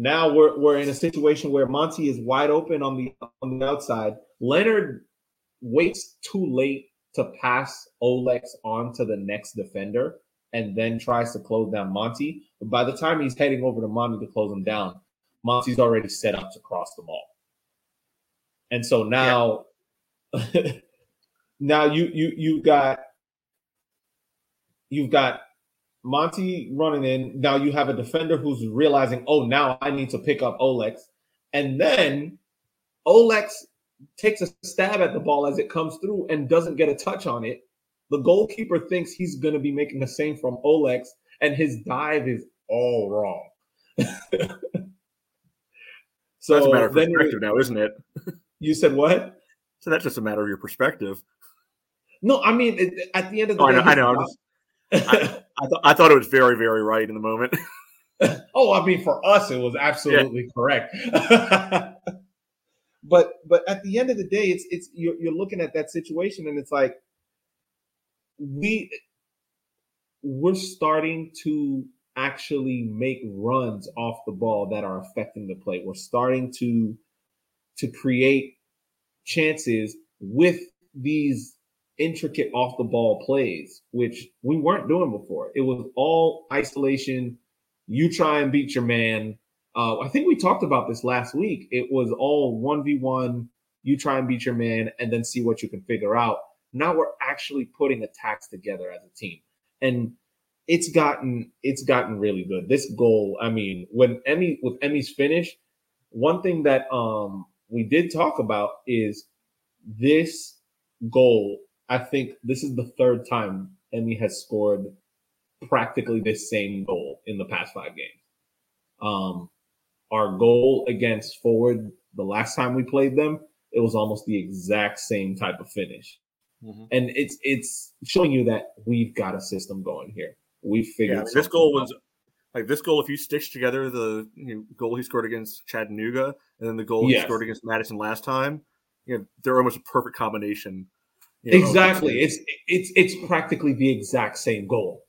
now we're we're in a situation where Monty is wide open on the on the outside. Leonard waits too late to pass Oalex on to the next defender and then tries to close down Monty. But by the time he's heading over to Monty to close him down, Monty's already set up to cross the ball. And so now (laughs) now you you you got you've got Monty running in. Now you have a defender who's realizing, oh, now I need to pick up Oalex. And then Oalex takes a stab at the ball as it comes through and doesn't get a touch on it. The goalkeeper thinks he's going to be making the same from Oalex, and his dive is all wrong. so (laughs) that's a matter of perspective now, isn't it? (laughs) you said what? So that's just a matter of your perspective. No, I mean, it, at the end of the oh, day, I know. I, know. I, I, th- I, thought it was very, very right in the moment. (laughs) oh, I mean, for us, it was absolutely yeah. correct. (laughs) but but at the end of the day, it's it's you're, you're looking at that situation, and it's like we we're starting to actually make runs off the ball that are affecting the play. We're starting to to create chances with these intricate off the ball plays, which we weren't doing before. It was all isolation. You try and beat your man. Uh, I think we talked about this last week. It was all one v one. You try and beat your man, and then see what you can figure out. Now we're actually putting attacks together as a team, and it's gotten it's gotten really good. This goal, I mean, when Emmy with Emmy's finish, one thing that um we did talk about is this goal. I think this is the third time Emmy has scored practically this same goal in the past five games. Um, our goal against Forward the last time we played them, it was almost the exact same type of finish. Mm-hmm. And it's it's showing you that we've got a system going here. We figured yeah, this goal out. was like this goal. If you stitch together the you know, goal he scored against Chattanooga and then the goal yes. he scored against Madison last time, you know, they're almost a perfect combination. You know, exactly. It's it's it's practically the exact same goal,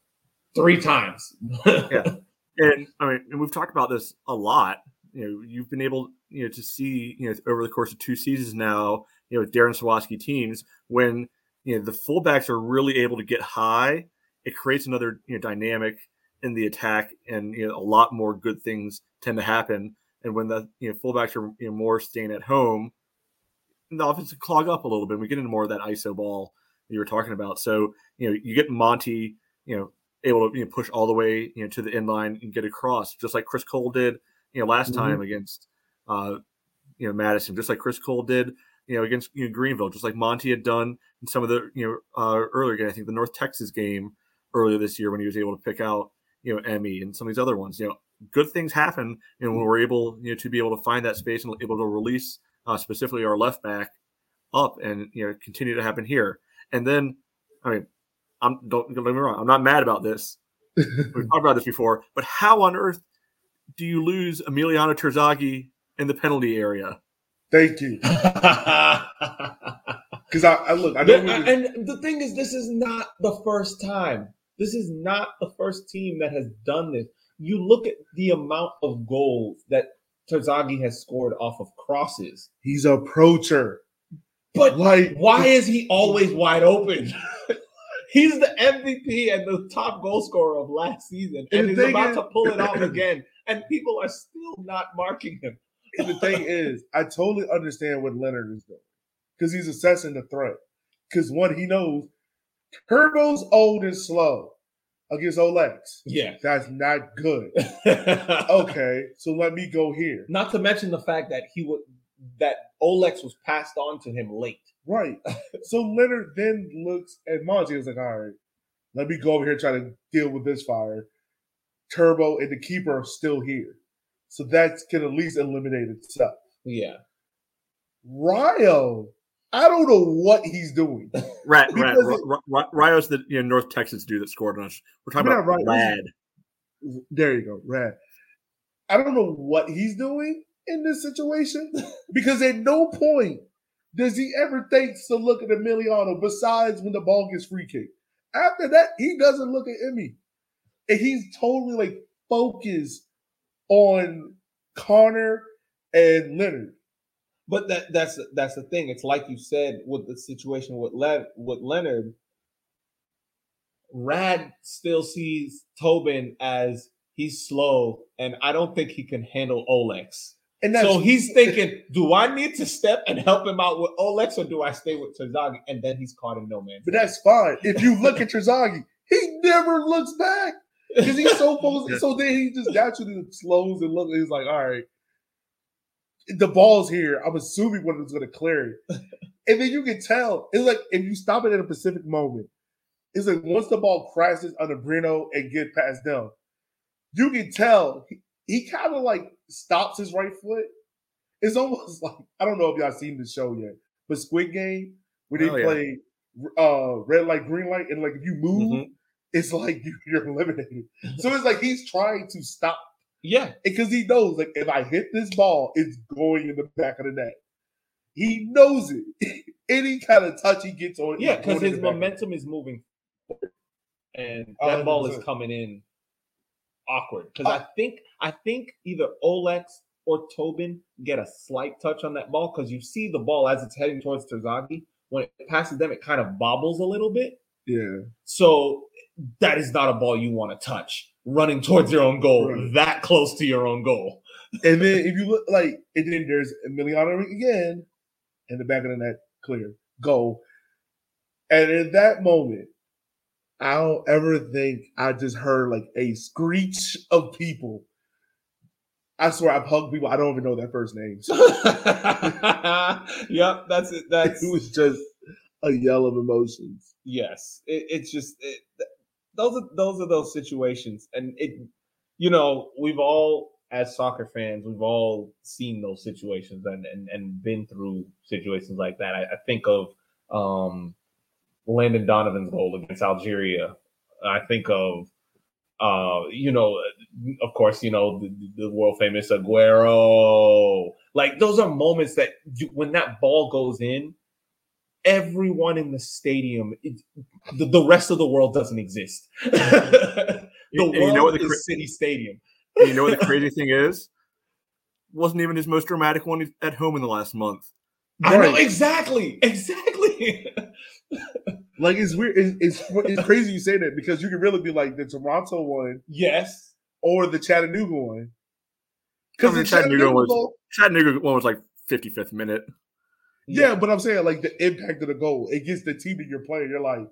three times. yeah, (laughs) and I mean, and we've talked about this a lot. You know, you've been able, you know, to see, you know, over the course of two seasons now, you know, with Darren Sawatzky teams, when you know the fullbacks are really able to get high, it creates another you know dynamic in the attack, and you know a lot more good things tend to happen. And when the you know fullbacks are you know, more staying at home, the offense clog up a little bit. We get into more of that ISO ball you were talking about. So you know you get Monty, you know, able to you know, push all the way you know to the end line and get across, just like Chris Cole did, you know, last mm-hmm. time against uh, you know Madison, just like Chris Cole did, you know, against you know, Greenville, just like Monty had done in some of the you know uh, earlier game. I think the North Texas game earlier this year when he was able to pick out you know Emmy and some of these other ones. You know, good things happen, you know, when we're able you know to be able to find that space and able to release uh, specifically our left back up and you know continue to happen here. And then, I mean, I'm don't get me wrong, I'm not mad about this. (laughs) We've talked about this before, but how on earth do you lose Emiliano Terzaghi in the penalty area? Thank you. (laughs) (laughs) Because I, I, look, I know, and the thing is, this is not the first time. This is not the first team that has done this. You look at the amount of goals that Terzaghi has scored off of crosses. He's a approacher. But like, why is he always wide open? (laughs) he's the MVP and the top goal scorer of last season, and, he's about is, to pull it off (coughs) again, and people are still not marking him. The thing is, I totally understand what Leonard is doing because he's assessing the threat. Because one, he knows Turbo's old and slow against Oalex. Yeah. That's not good. (laughs) okay, so let me go here. Not to mention the fact that he would that Oalex was passed on to him late. Right. (laughs) so Leonard then looks at Monty and is like, all right, let me go over here and try to deal with this fire. Turbo and the keeper are still here. So that can at least eliminate itself. Yeah. Ryo, I don't know what he's doing. Right, right. R- Ryo's the you know, North Texas dude that scored on us. We're talking about right. Rad. There you go, Rad. I don't know what he's doing in this situation (laughs) because at no point does he ever think to look at Emiliano besides when the ball gets free kick. After that, he doesn't look at Emmy. And he's totally like focused on Connor and Leonard. But that that's that's the thing. It's like you said with the situation with Le, with Leonard. Rad still sees Tobin as he's slow, and I don't think he can handle Oalex. And so he's (laughs) thinking, do I need to step and help him out with Oalex or do I stay with Terzaghi? And then he's caught in no man. But that's fine. If you look at (laughs) Terzaghi, he never looks back because he's so (laughs) focused. So then he just naturally slows and looks. He's like, all right, the ball's here. I'm assuming one of them's going to clear it. (laughs) and then you can tell. It's like if you stop it at a specific moment, it's like once the ball crashes under Breno and get past them, you can tell he, he kind of like stops his right foot. It's almost (laughs) like I don't know if y'all seen the show yet, but Squid Game where they oh, play uh, red light, green light, and like if you move, mm-hmm. it's like (laughs) you, are eliminated. so it's like he's trying to stop. Yeah, because he knows like if I hit this ball, it's going in the back of the net. He knows it. (laughs) Any kind of touch he gets on, yeah, because his momentum is moving, and that 100%. ball is coming in awkward because uh, I think I think either Oalex or Tobin get a slight touch on that ball because you see the ball as it's heading towards Terzaghi. When it passes them, it kind of bobbles a little bit. Yeah. So that is not a ball you want to touch running towards your own goal right. that close to your own goal. and then if you look like, and then there's Emiliano again in the back of the net, clear, goal. And in that moment, I don't ever think I just heard like a screech of people. I swear I've hugged people. I don't even know their first names. (laughs) yep, that's it. (laughs) That's it was just a yell of emotions. yes. It, it's just it, those are those are those situations, and it. You know, we've all as soccer fans, we've all seen those situations and and, and been through situations like that. I, I think of um, Landon Donovan's goal against Algeria. I think of uh, you know, of course, you know the, the world famous Aguero. Like those are moments that you, when that ball goes in, everyone in the stadium, it, the, the rest of the world doesn't exist. (laughs) the And world you know what the is City Stadium. You know what the crazy thing is? Wasn't even his most dramatic one at home in the last month. I know exactly, exactly. (laughs) Like it's weird. It's, it's it's crazy you say that because you can really be like the Toronto one yes, or the Chattanooga one. I mean, the Chattanooga was- Chattanooga one was like 55th minute. Yeah, but I'm saying like the impact of the goal, it gets the team that you're playing. You're like,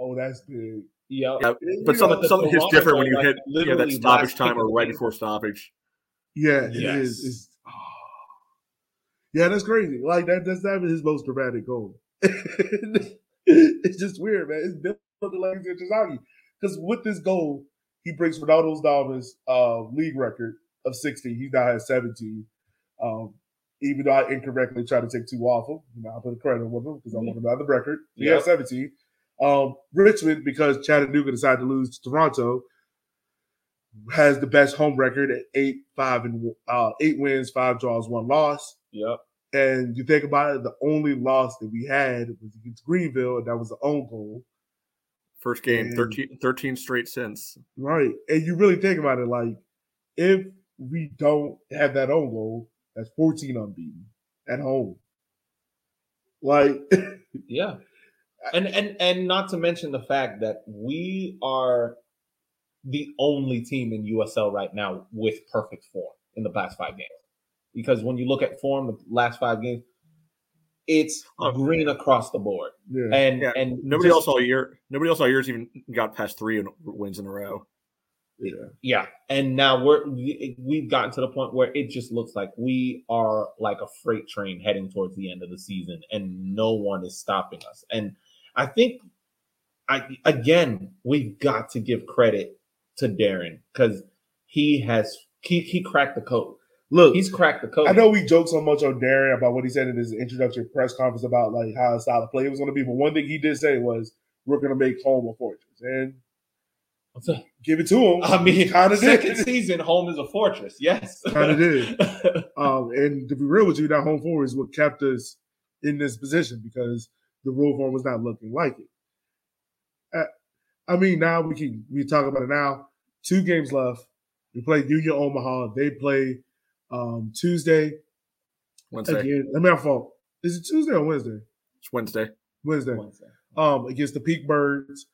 oh, that's big. yeah. Yeah, You But know, something, the something hits different when you goal, hit like, yeah, that stoppage time or right before stoppage. Yeah, it Yes. is. It's, oh. Yeah, that's crazy. Like that. That's not even his most dramatic goal. (laughs) it's just weird, man. It's built the legacy because with this goal, he breaks Ronaldo's Davis uh, league record of 60. He now has 17. Um, even though I incorrectly tried to take two off him, you know, I put a credit on him because I want another record. He Yep. has 17. Um, Richmond, because Chattanooga decided to lose to Toronto, has the best home record at eight, five, and uh, eight wins, five draws, one loss. Yep. And you think about it, the only loss that we had was against Greenville, and that was the own goal. First game, And- 13, 13 straight since. Right. And you really think about it, like, if we don't have that own goal, that's 14 unbeaten at home. Like, (laughs) Yeah. And and and not to mention the fact that we are the only team in USL right now with perfect form in the past five games. Because when you look at form, the last five games, it's Oh. green across the board. yeah. And Yeah, and Nobody just- else all year. Nobody else all year's even got past three wins in a row. Yeah. Yeah, and now we're we- we've gotten to the point where it just looks like we are like a freight train heading towards the end of the season, and no one is stopping us. And I think, I again, we've got to give credit to Darren because he has he he cracked the code. Look, He's cracked the code. I know we joke so much on Darren about what he said in his introductory press conference about like how a style of play was going to be, but one thing he did say was, "We're going to make home a fortress," and give it to him. I mean, kind of second did. season, home is a fortress. Yes, Kind of did. (laughs) Um, and to be real with you, that home forward is what kept us in this position because the rule form was not looking like it. Uh, I mean, now we can we talk about it now. Two games left. We play Union Omaha. They play um, Tuesday Wednesday. again. I mean, my fault. Is it Tuesday or Wednesday? It's Wednesday. Wednesday. Wednesday. Um, against the Pink Birds.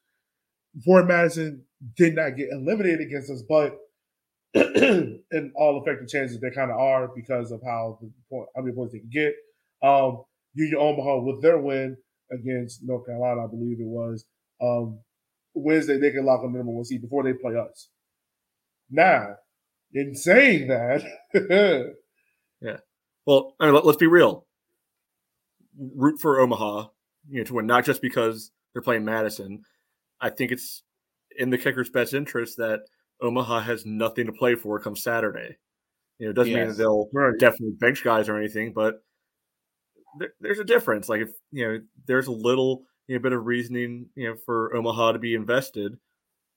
Forward Madison did not get eliminated against us, but (clears throat) in all effective chances, they kind of are because of how the point, how many points they can get. Um, Union Omaha with their win against North Carolina, I believe it was. Um, Wednesday they can lock a number one seed before they play us. Now, in saying that, (laughs) yeah, Well, I mean, let, us be real. Root for Omaha, you know, to win, not just because they're playing Madison. I think it's in the kicker's best interest that Omaha has nothing to play for come Saturday. You know, it doesn't mean that they'll definitely bench guys or anything, but there, there's a difference. Like if you know, there's a little you know bit of reasoning you know for Omaha to be invested.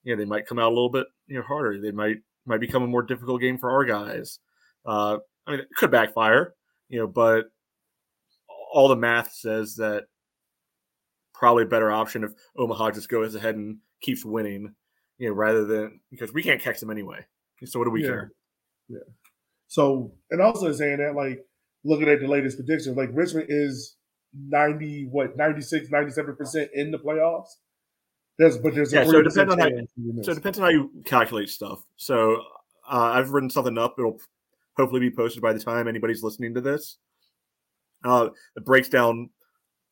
You know, they might come out a little bit you know harder. They might might become a more difficult game for our guys. Uh, I mean, it could backfire, you know, but all the math says that probably a better option if Omaha just goes ahead and keeps winning, you know, rather than because we can't catch them anyway. So what do we Yeah. care? Yeah. So, and also saying that, like, looking at the latest predictions, like Richmond is 90, what, 96, 97% in the playoffs. There's, but there's a Yeah, so it depends on how- you. So it depends on how you calculate stuff. So uh, I've written something up. It'll hopefully be posted by the time anybody's listening to this. Uh, it breaks down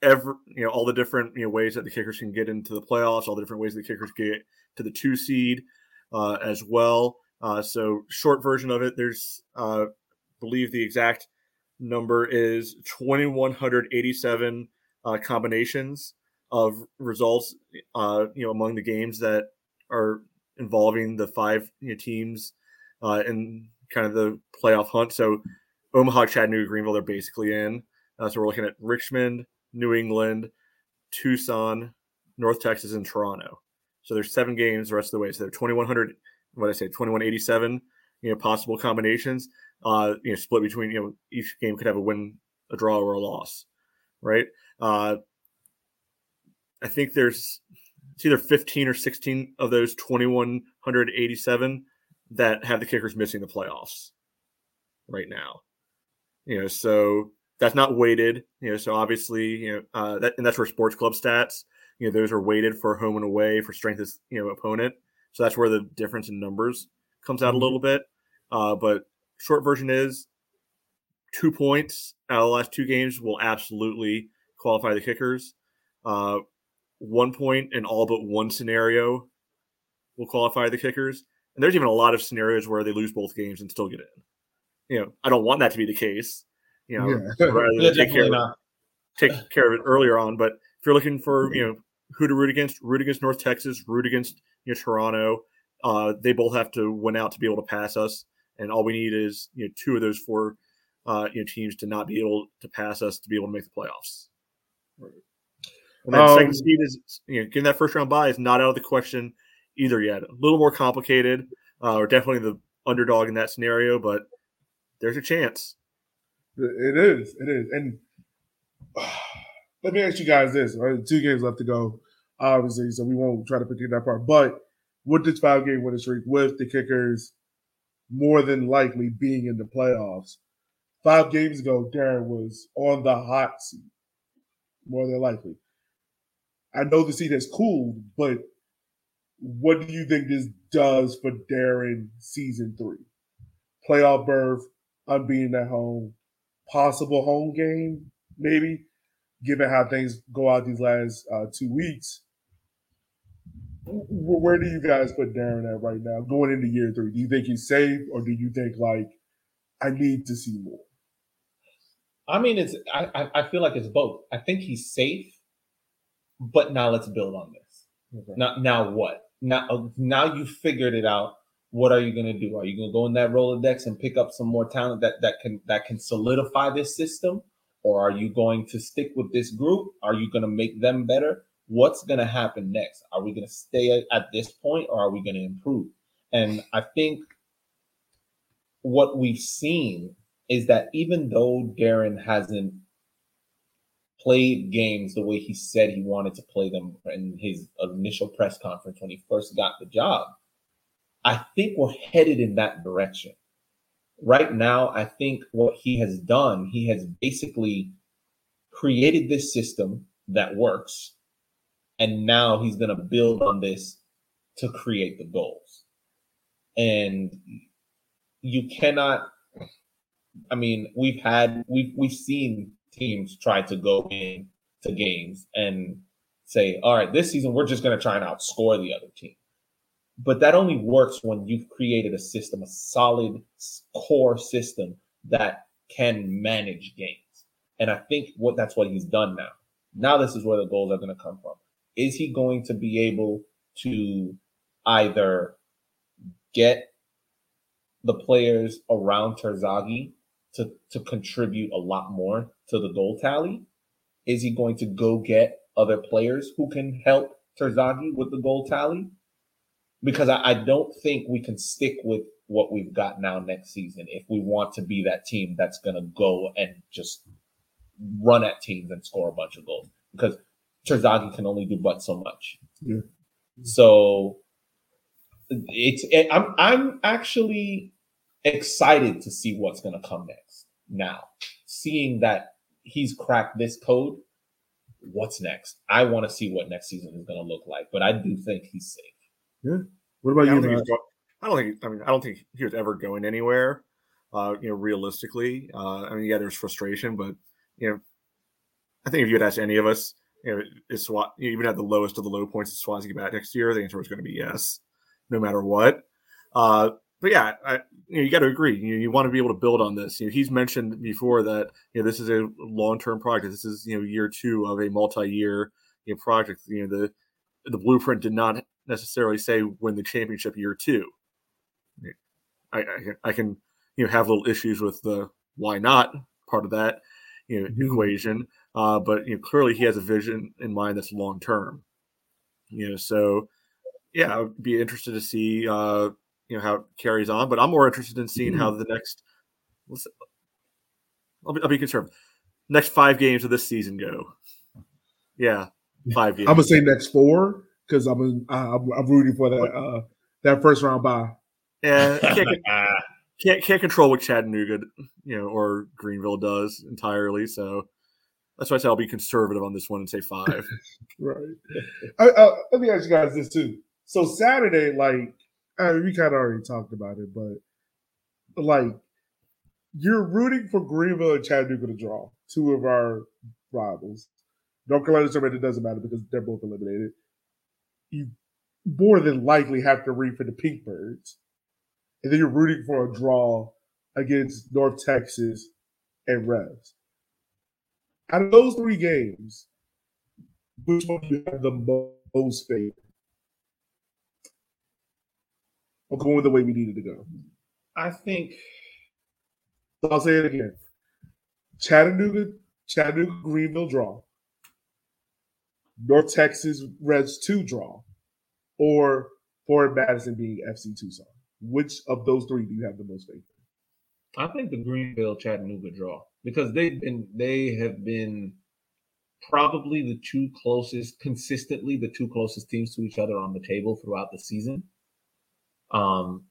every you know all the different you know ways that the kickers can get into the playoffs, all the different ways the kickers get to the two seed uh, as well. Uh, so short version of it, there's uh, believe the exact number is 2187 uh, combinations of results uh, you know among the games that are involving the five you know, teams uh, in kind of the playoff hunt. So Omaha, Chattanooga, Greenville, they're basically in. Uh, so we're looking at Richmond, New England, Tucson, North Texas, and Toronto. So there's seven games the rest of the way. So they're 2100. What I say, 2187. You know, possible combinations. Uh, you know, split between you know each game could have a win, a draw, or a loss, right? Uh, I think there's it's either 15 or 16 of those 2187 that have the kickers missing the playoffs right now. You know, so that's not weighted. You know, so obviously, you know, uh, that and that's where sports club stats. You know, those are weighted for home and away for strength of you know opponent. So that's where the difference in numbers comes out a little bit. Uh, but short version is two points out of the last two games will absolutely qualify the kickers. Uh, one point in all but one scenario will qualify the kickers. And there's even a lot of scenarios where they lose both games and still get in. You know, I don't want that to be the case. You know, Yeah. (laughs) rather Yeah, than take care of it, take care of it earlier on. But if you're looking for you know who to root against, root against North Texas, root against you know Toronto. Uh, they both have to win out to be able to pass us, and all we need is you know two of those four uh, you know teams to not be able to pass us to be able to make the playoffs. And then Um, second seed is you know getting that first round bye is not out of the question either yet. A little more complicated. Uh, we're definitely the underdog in that scenario, but there's a chance. It is. It is. And (sighs) let me ask you guys this. Right? Two games left to go, obviously, so we won't try to predict that part. But with this five game winning streak, with the kickers more than likely being in the playoffs, five games ago, Darren was on the hot seat, more than likely. I know the seat has cooled, but what do you think this does for Darren season three? Playoff berth, unbeaten at home, possible home game, maybe, given how things go out these last uh, two weeks. Where do you guys put Darren at right now, going into year three? Do you think he's safe, or do you think like I need to see more? I mean, it's. I, I I feel like it's both. I think he's safe, but now let's build on this. Now, now what? Now, now you figured it out. What are you going to do? Are you going to go in that Rolodex and pick up some more talent that that can that can solidify this system, or are you going to stick with this group? Are you going to make them better? What's going to happen next? Are we going to stay at, this point, or are we going to improve? And I think what we've seen is that even though Darren hasn't played games the way he said he wanted to play them in his initial press conference when he first got the job, I think we're headed in that direction. Right now, I think what he has done, he has basically created this system that works, and now he's going to build on this to create the goals. And you cannot I mean, we've had we've we've seen teams try to go in to games and say, all right, this season we're just gonna try and outscore the other team. But that only works when you've created a system, a solid core system that can manage games. And I think what that's what he's done now. Now this is where the goals are going to come from. Is he going to be able to either get the players around Terzaghi to, to contribute a lot more to the goal tally? Is he going to go get other players who can help Terzaghi with the goal tally? Because I, I don't think we can stick with what we've got now next season if we want to be that team that's going to go and just run at teams and score a bunch of goals. Because Terzaghi can only do but so much. Yeah. So it's it, I'm I'm actually excited to see what's going to come next. Now, seeing that he's cracked this code, what's next? I want to see what next season is going to look like, but I do think he's safe. What about I don't you, think Matt? he's go- I don't think. I mean, I don't think he was ever going anywhere. Uh, you know, realistically, uh, I mean, yeah, there's frustration, but you know, I think if you had asked any of us, you know, is SWAT you even at the lowest of the low points of Swansea back next year, the answer was going to be yes, no matter what. Uh, but yeah, I, you, know, you got to agree. You, you want to be able to build on this. You know, he's mentioned before that you know this is a long-term project. This is you know year two of a multi-year you know, project. You know the the blueprint did not necessarily say win the championship year two. I, I, I can you know have little issues with the why not part of that you know mm-hmm. equation, uh, but you know clearly he has a vision in mind that's long term. You know, so yeah, I'd be interested to see uh, you know how it carries on. But I'm more interested in seeing mm-hmm. how the next. I'll be, I'll be conservative. Next five games of this season go. Yeah, five games. (laughs) I'm gonna say next four because I'm, I'm I'm rooting for that uh, that first round bye. Yeah, (laughs) can't, can't can't control what Chattanooga, you know, or Greenville does entirely. So that's why I say I'll be conservative on this one and say five. (laughs) right. I, uh, let me ask you guys this too. So Saturday, like I mean, we kind of already talked about it, but like you're rooting for Greenville and Chattanooga to draw two of our rivals. North Carolina Survey, it doesn't matter because they're both eliminated. You more than likely have to root for the Pink Birds. And then you're rooting for a draw against North Texas and Revs. Out of those three games, which one do you have the most favorite? or going the way we needed to go? I think. So I'll say it again. Chattanooga, Chattanooga, Greenville draw. North Texas Revs 2 draw. Or Forward Madison being FC Tucson. Which of those three do you have the most faith in? I think the Greenville Chattanooga draw because they've been they have been probably the two closest consistently the two closest teams to each other on the table throughout the season. Um,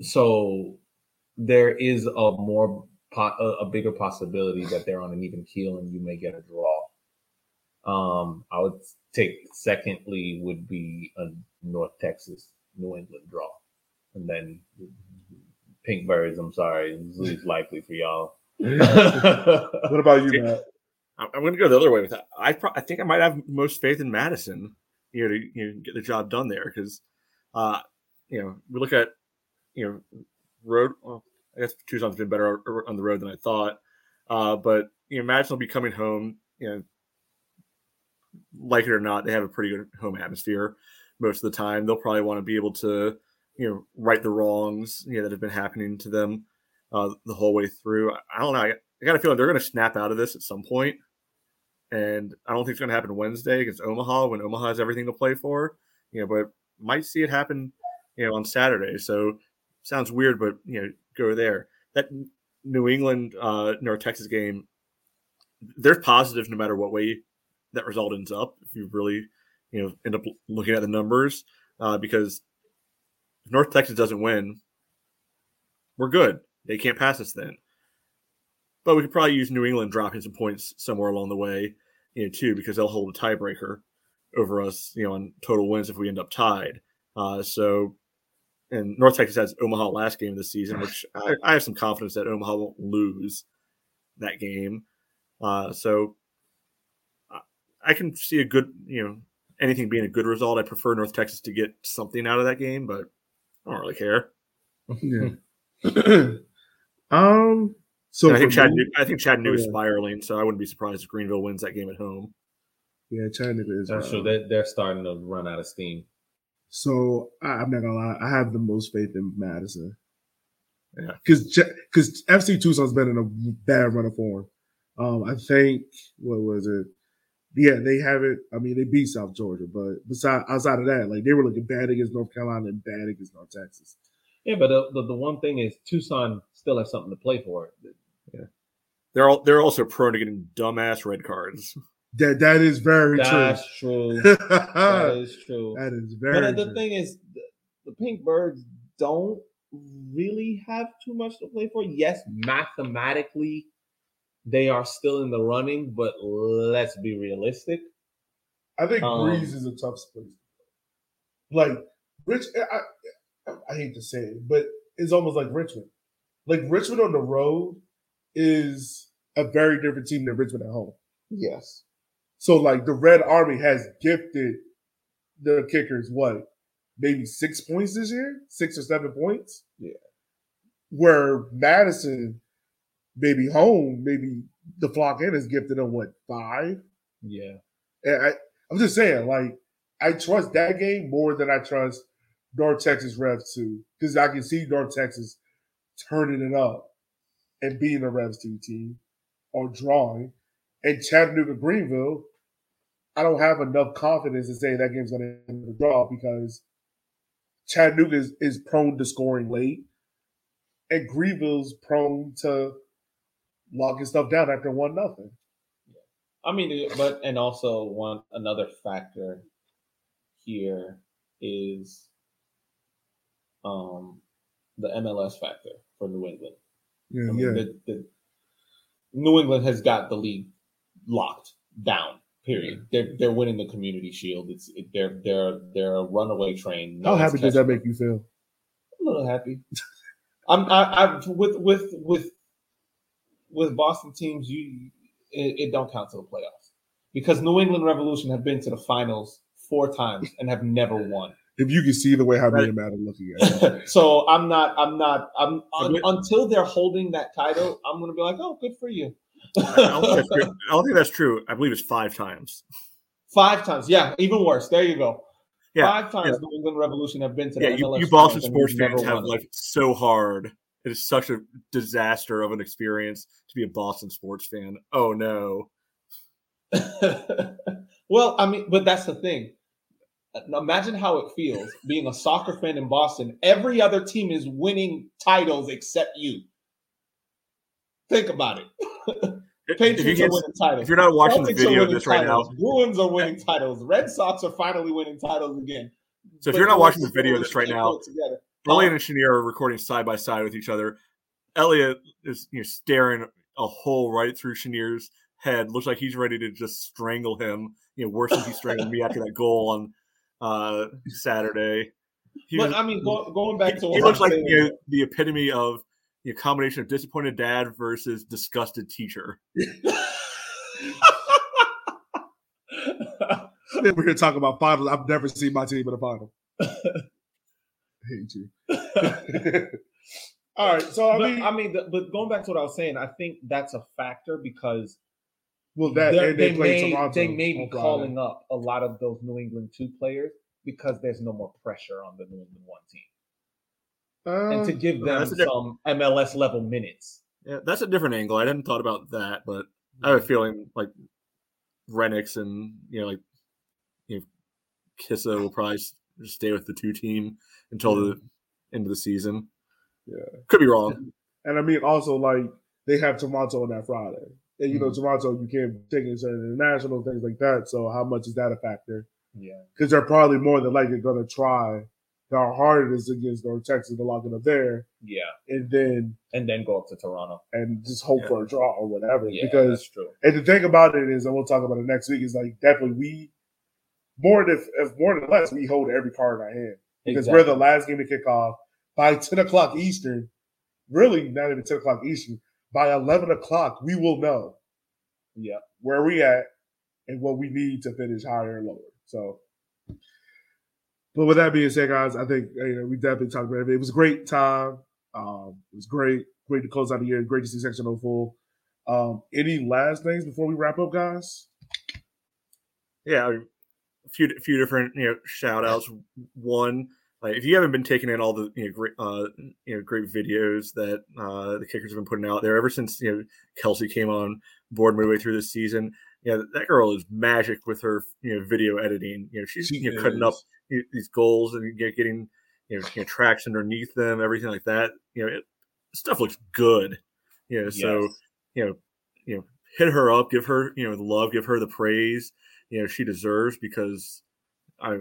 so there is a more a, bigger possibility that they're on an even keel and you may get a draw. Um, I would take secondly would be a North Texas New England draw, and then Pink Birds. I'm sorry, is least (laughs) likely for y'all. (laughs) what about you, Matt? I'm going to go the other way with that. I pro- I think I might have most faith in Madison here to you know, get the job done there because uh, you know, we look at, you know, road. Well, I guess Tucson's been better on the road than I thought. Uh, but you know, Madison will be coming home. You know, like it or not, they have a pretty good home atmosphere most of the time. They'll probably want to be able to, you know, right the wrongs you know, that have been happening to them uh, the whole way through. I don't know. I, I got a feeling they're going to snap out of this at some point, and I don't think it's going to happen Wednesday against Omaha when Omaha has everything to play for. You know, but might see it happen you know, on Saturday. So sounds weird, but you know, go there. That New England uh, North Texas game, there's positives no matter what way that result ends up. If you really, you know, end up looking at the numbers, uh, because if North Texas doesn't win, we're good. They can't pass us then. But we could probably use New England dropping some points somewhere along the way, you know, too, because they'll hold a tiebreaker over us, you know, on total wins if we end up tied. Uh, so and North Texas has Omaha last game of the season, (sighs) which I, I, have some confidence that Omaha won't lose that game. Uh, so I can see a good, you know, anything being a good result. I prefer North Texas to get something out of that game, but I don't really care. Yeah. (laughs) um. So I think Chattanooga, I think Chattanooga is oh, yeah. spiraling, so I wouldn't be surprised if Greenville wins that game at home. Yeah, Chattanooga is. Uh, so they're, they're starting to run out of steam. So I, am not gonna lie, I have the most faith in Madison. Yeah, because because FC Tucson's been in a bad run of form. Um, I think what was it? Yeah, they have it. I mean, they beat South Georgia, but besides outside of that, like they were looking bad against North Carolina and bad against North Texas. Yeah, but the, the, the one thing is Tucson still has something to play for. Yeah, they're all they're also prone to getting dumbass red cards. That that is very true. That's true. true. (laughs) that is true. That is very. But the true. thing is, the, the Pink Birds don't really have too much to play for. Yes, mathematically, they are still in the running, but let's be realistic. I think um, Breese is a tough place. Like Rich, I, I, I hate to say it, but it's almost like Richmond. like Richmond on the road is a very different team than Richmond at home. Yes. So like the Red Army has gifted the kickers what maybe six points this year, six or seven points. Yeah. Where Madison, maybe home, maybe the flock in has gifted them what five. Yeah. And I, I'm just saying, like I trust that game more than I trust North Texas Revs two because I can see North Texas turning it up and being a Revs two team or drawing, and Chattanooga Greenville. I don't have enough confidence to say that game's going to end a draw because Chattanooga is, is prone to scoring late, and Greenville's prone to locking stuff down after one nothing. I mean, but and also one another factor here is um the MLS factor for New England. Yeah, I mean, yeah. the, the, New England has got the league locked down. Period. They're they're winning the Community Shield. It's it, they're they're they're a runaway train. No How happy does that make you feel? a little happy. I'm I, I with with with with Boston teams, you it, it don't count to the playoffs because New England Revolution have been to the finals four times and have never won. If you can see the way how me Right. and Matt are looking at it. (laughs) so I'm not I'm not I'm un, until they're holding that title, I'm gonna be like, oh, good for you. I don't, think that's true. I don't think that's true. I believe it's five times. Five times, yeah, even worse. There you go. Yeah, Five times yeah. New England Revolution have been to the Yeah, you, MLS you Boston sports fans have won like so hard. It is such a disaster of an experience to be a Boston sports fan. Oh no. (laughs) well, I mean, but that's the thing. Imagine how it feels (laughs) being a soccer fan in Boston. Every other team is winning titles except you. Think about it. If, if you Patriots are winning titles. if you're not watching the Celtics are video of this right now. Bruins are winning (laughs) titles. Red Sox are finally winning titles again. so if But you're not watching the video of this right now, together. Elliot and Chenier are recording side by side with each other. Elliot is you know staring a hole right through Chenier's head. Looks like he's ready to just strangle him. You know, worse than he strangled me after that goal on uh, Saturday. He, But was- I mean, go, going back to he, what he looks I'm like you know, the epitome of the combination of disappointed dad versus disgusted teacher. (laughs) Then we're here talking about finals. I've never seen my team in a final. (laughs) I hate you. (laughs) All right, so I but, mean, I mean, the, but going back to what I was saying, I think that's a factor because well, that they're- they, they, play may Toronto. they may be on Friday. calling up a lot of those New England two players because there's no more pressure on the New England one team, and to Uh, give them that's a diff- some MLS level minutes. Yeah, that's a different angle. I hadn't thought about that, but I have a feeling like Renix and you know like you know Kissa will probably s- stay with the two team until the end of the season. Yeah. could be wrong. and I mean, also like they have Toronto on that Friday, and you know, Mm-hmm. Toronto you can't take it certain international things like that. So how much is that a factor? Yeah, Because they're probably more than likely going to try how hard it is against North Texas to lock it up there, yeah, and then and then go up to Toronto. and just hope Yeah. for a draw or whatever. Yeah, because that's true. And the thing about it is, and we'll talk about it next week, is like definitely we more than if more than less we hold every card in our hand because we're the last game to kick off by ten o'clock Eastern. Really, not even ten o'clock Eastern. By eleven o'clock, we will know yeah. where we at and what we need to finish higher and lower. So, but with that being said, guys, I think you know, we definitely talked about it. It was a great time. Um, it was great, great to close out the year. Great to see Section 04. Um, any last things before we wrap up, guys? Yeah, a few a few different you know shout outs. One, like if you haven't been taking in all the you know great uh you know great videos that uh the kickers have been putting out there ever since you know Kelsey came on board midway through the season. Yeah, that girl is magic with her you know video editing. You know she's She you know, cutting up you know, these goals and get, getting you know, you know tracks underneath them, everything like that. You know, it, stuff looks good. You know, so Yes. you know, you know, hit her up, give her you know the love, give her the praise. You know, she deserves because I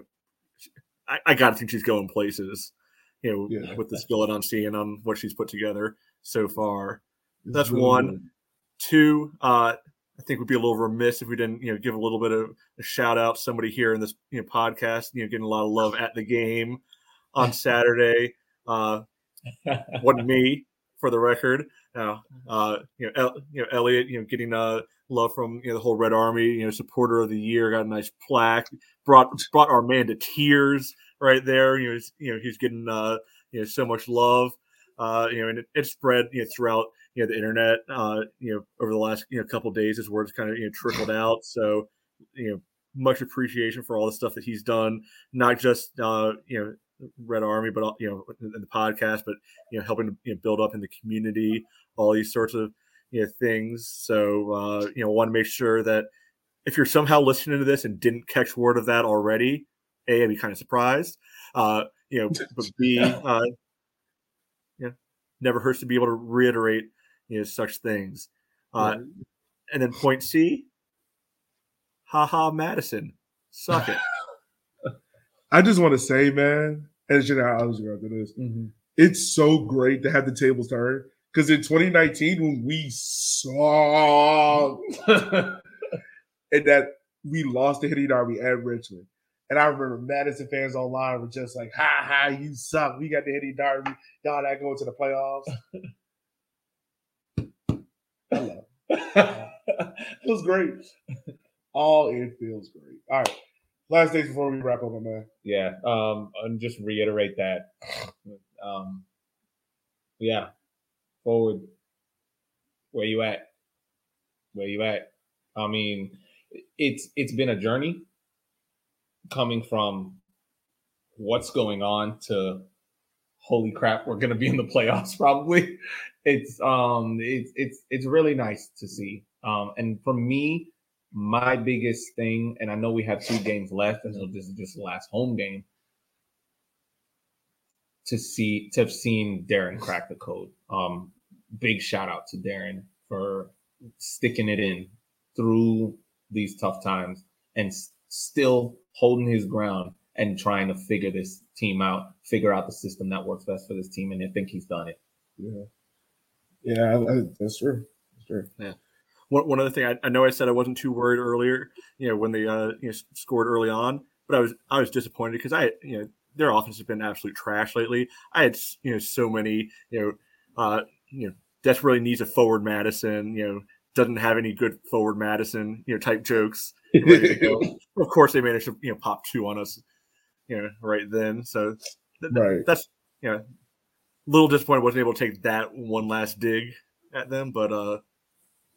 I, I got to think she's going places. You know, Yeah. with the skill that I'm seeing on what she's put together so far. That's really one. good. Two, uh, I think we'd be a little remiss if we didn't, you know, give a little bit of a shout out to somebody here in this you know podcast, you know, getting a lot of love at the game on (laughs) Saturday. Uh, (laughs) wasn't me. for the record. Now, uh, you know, El, you know, Elliot, you know, getting uh, love from you know the whole Red Army, you know, supporter of the year, got a nice plaque, brought brought our man to tears right there. You know, you know, he's getting uh, you know so much love. Uh, you know, and it, it spread you know throughout you know the internet. Uh, you know, over the last you know couple days, his words kind of you know trickled out. So, you know, much appreciation for all the stuff that he's done, not just uh, you know Red Army, but you know in the podcast, but you know helping to you know, build up in the community, all these sorts of you know things. So uh, you know, want to make sure that if you're somehow listening to this and didn't catch word of that already, a, I'd be kind of surprised. Uh, you know, (laughs) but B, uh, yeah, never hurts to be able to reiterate you know such things. Uh, and then point C, haha, Madison, suck it. (laughs) I just want to say, man, and you know I was going to this. Mm-hmm. It's so great to have the tables turn because in 2019 when we saw (laughs) and that we lost the Henny Derby at Richmond. And I remember Madison fans online were just like, ha ha, you suck. We got the Henny Derby. Y'all not going to the playoffs. Hello. (laughs) it was great. All it feels great. All right. Last days before we wrap up, my man. Yeah. Um, and just reiterate that. Um, yeah. Forward. Where you at? Where you at? I mean, it's it's been a journey coming from what's going on to holy crap, we're gonna be in the playoffs (laughs) probably. It's um it's it's it's really nice to see. Um and for me, my biggest thing, and I know we have two games left, and so this is just the last home game. To see to have seen Darren crack the code. Um, big shout out to Darren for sticking it in through these tough times and s- still holding his ground and trying to figure this team out, figure out the system that works best for this team. And I think he's done it. Yeah. Yeah, I, I, that's true. That's true. one, one other thing I, I know I said I wasn't too worried earlier, you know, when they uh, you know, scored early on, but I was I was disappointed because I you know their offense has been absolute trash lately. I had you know so many you know uh, you know desperately needs a forward Madison, you know doesn't have any good forward Madison you know type jokes. ready to go. of course, they managed to you know pop two on us, you know right then. So th- th- Right. that's you know a little disappointed wasn't able to take that one last dig at them, but uh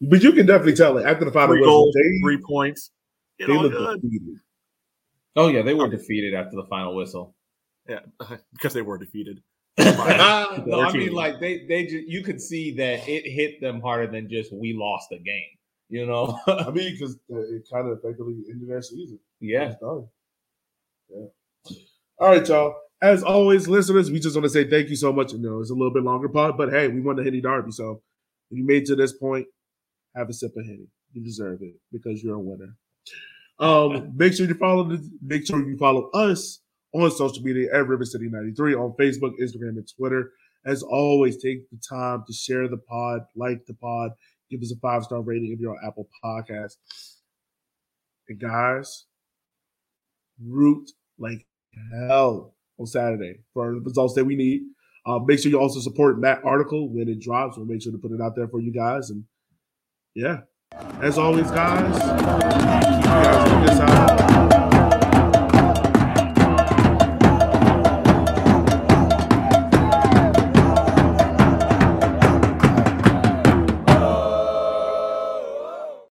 But you can definitely tell it after the final three whistle, they, three points. They all look good. defeated. Oh yeah, they were defeated after the final whistle. Yeah, (laughs) because they were defeated. (laughs) no, I mean like they they just you could see that it hit them harder than just we lost the game. You know? I mean, (laughs) because it kind of effectively ended their season. yeah. It's done. Yeah. All right, y'all. As always, listeners, we just want to say thank you so much. You know, it's a little bit longer pod, but hey, we won the Henny Derby. So if you made it to this point, have a sip of Henny. You deserve it because you're a winner. Um, make sure you follow the, make sure you follow us on social media at River City 93 on Facebook, Instagram, and Twitter. As always, take the time to share the pod, like the pod, give us a five star rating if you're on Apple Podcast. And guys, root like hell on Saturday for the results that we need. Uh, make sure you also support that article when it drops. We'll make sure to put it out there for you guys. And yeah, as always, guys,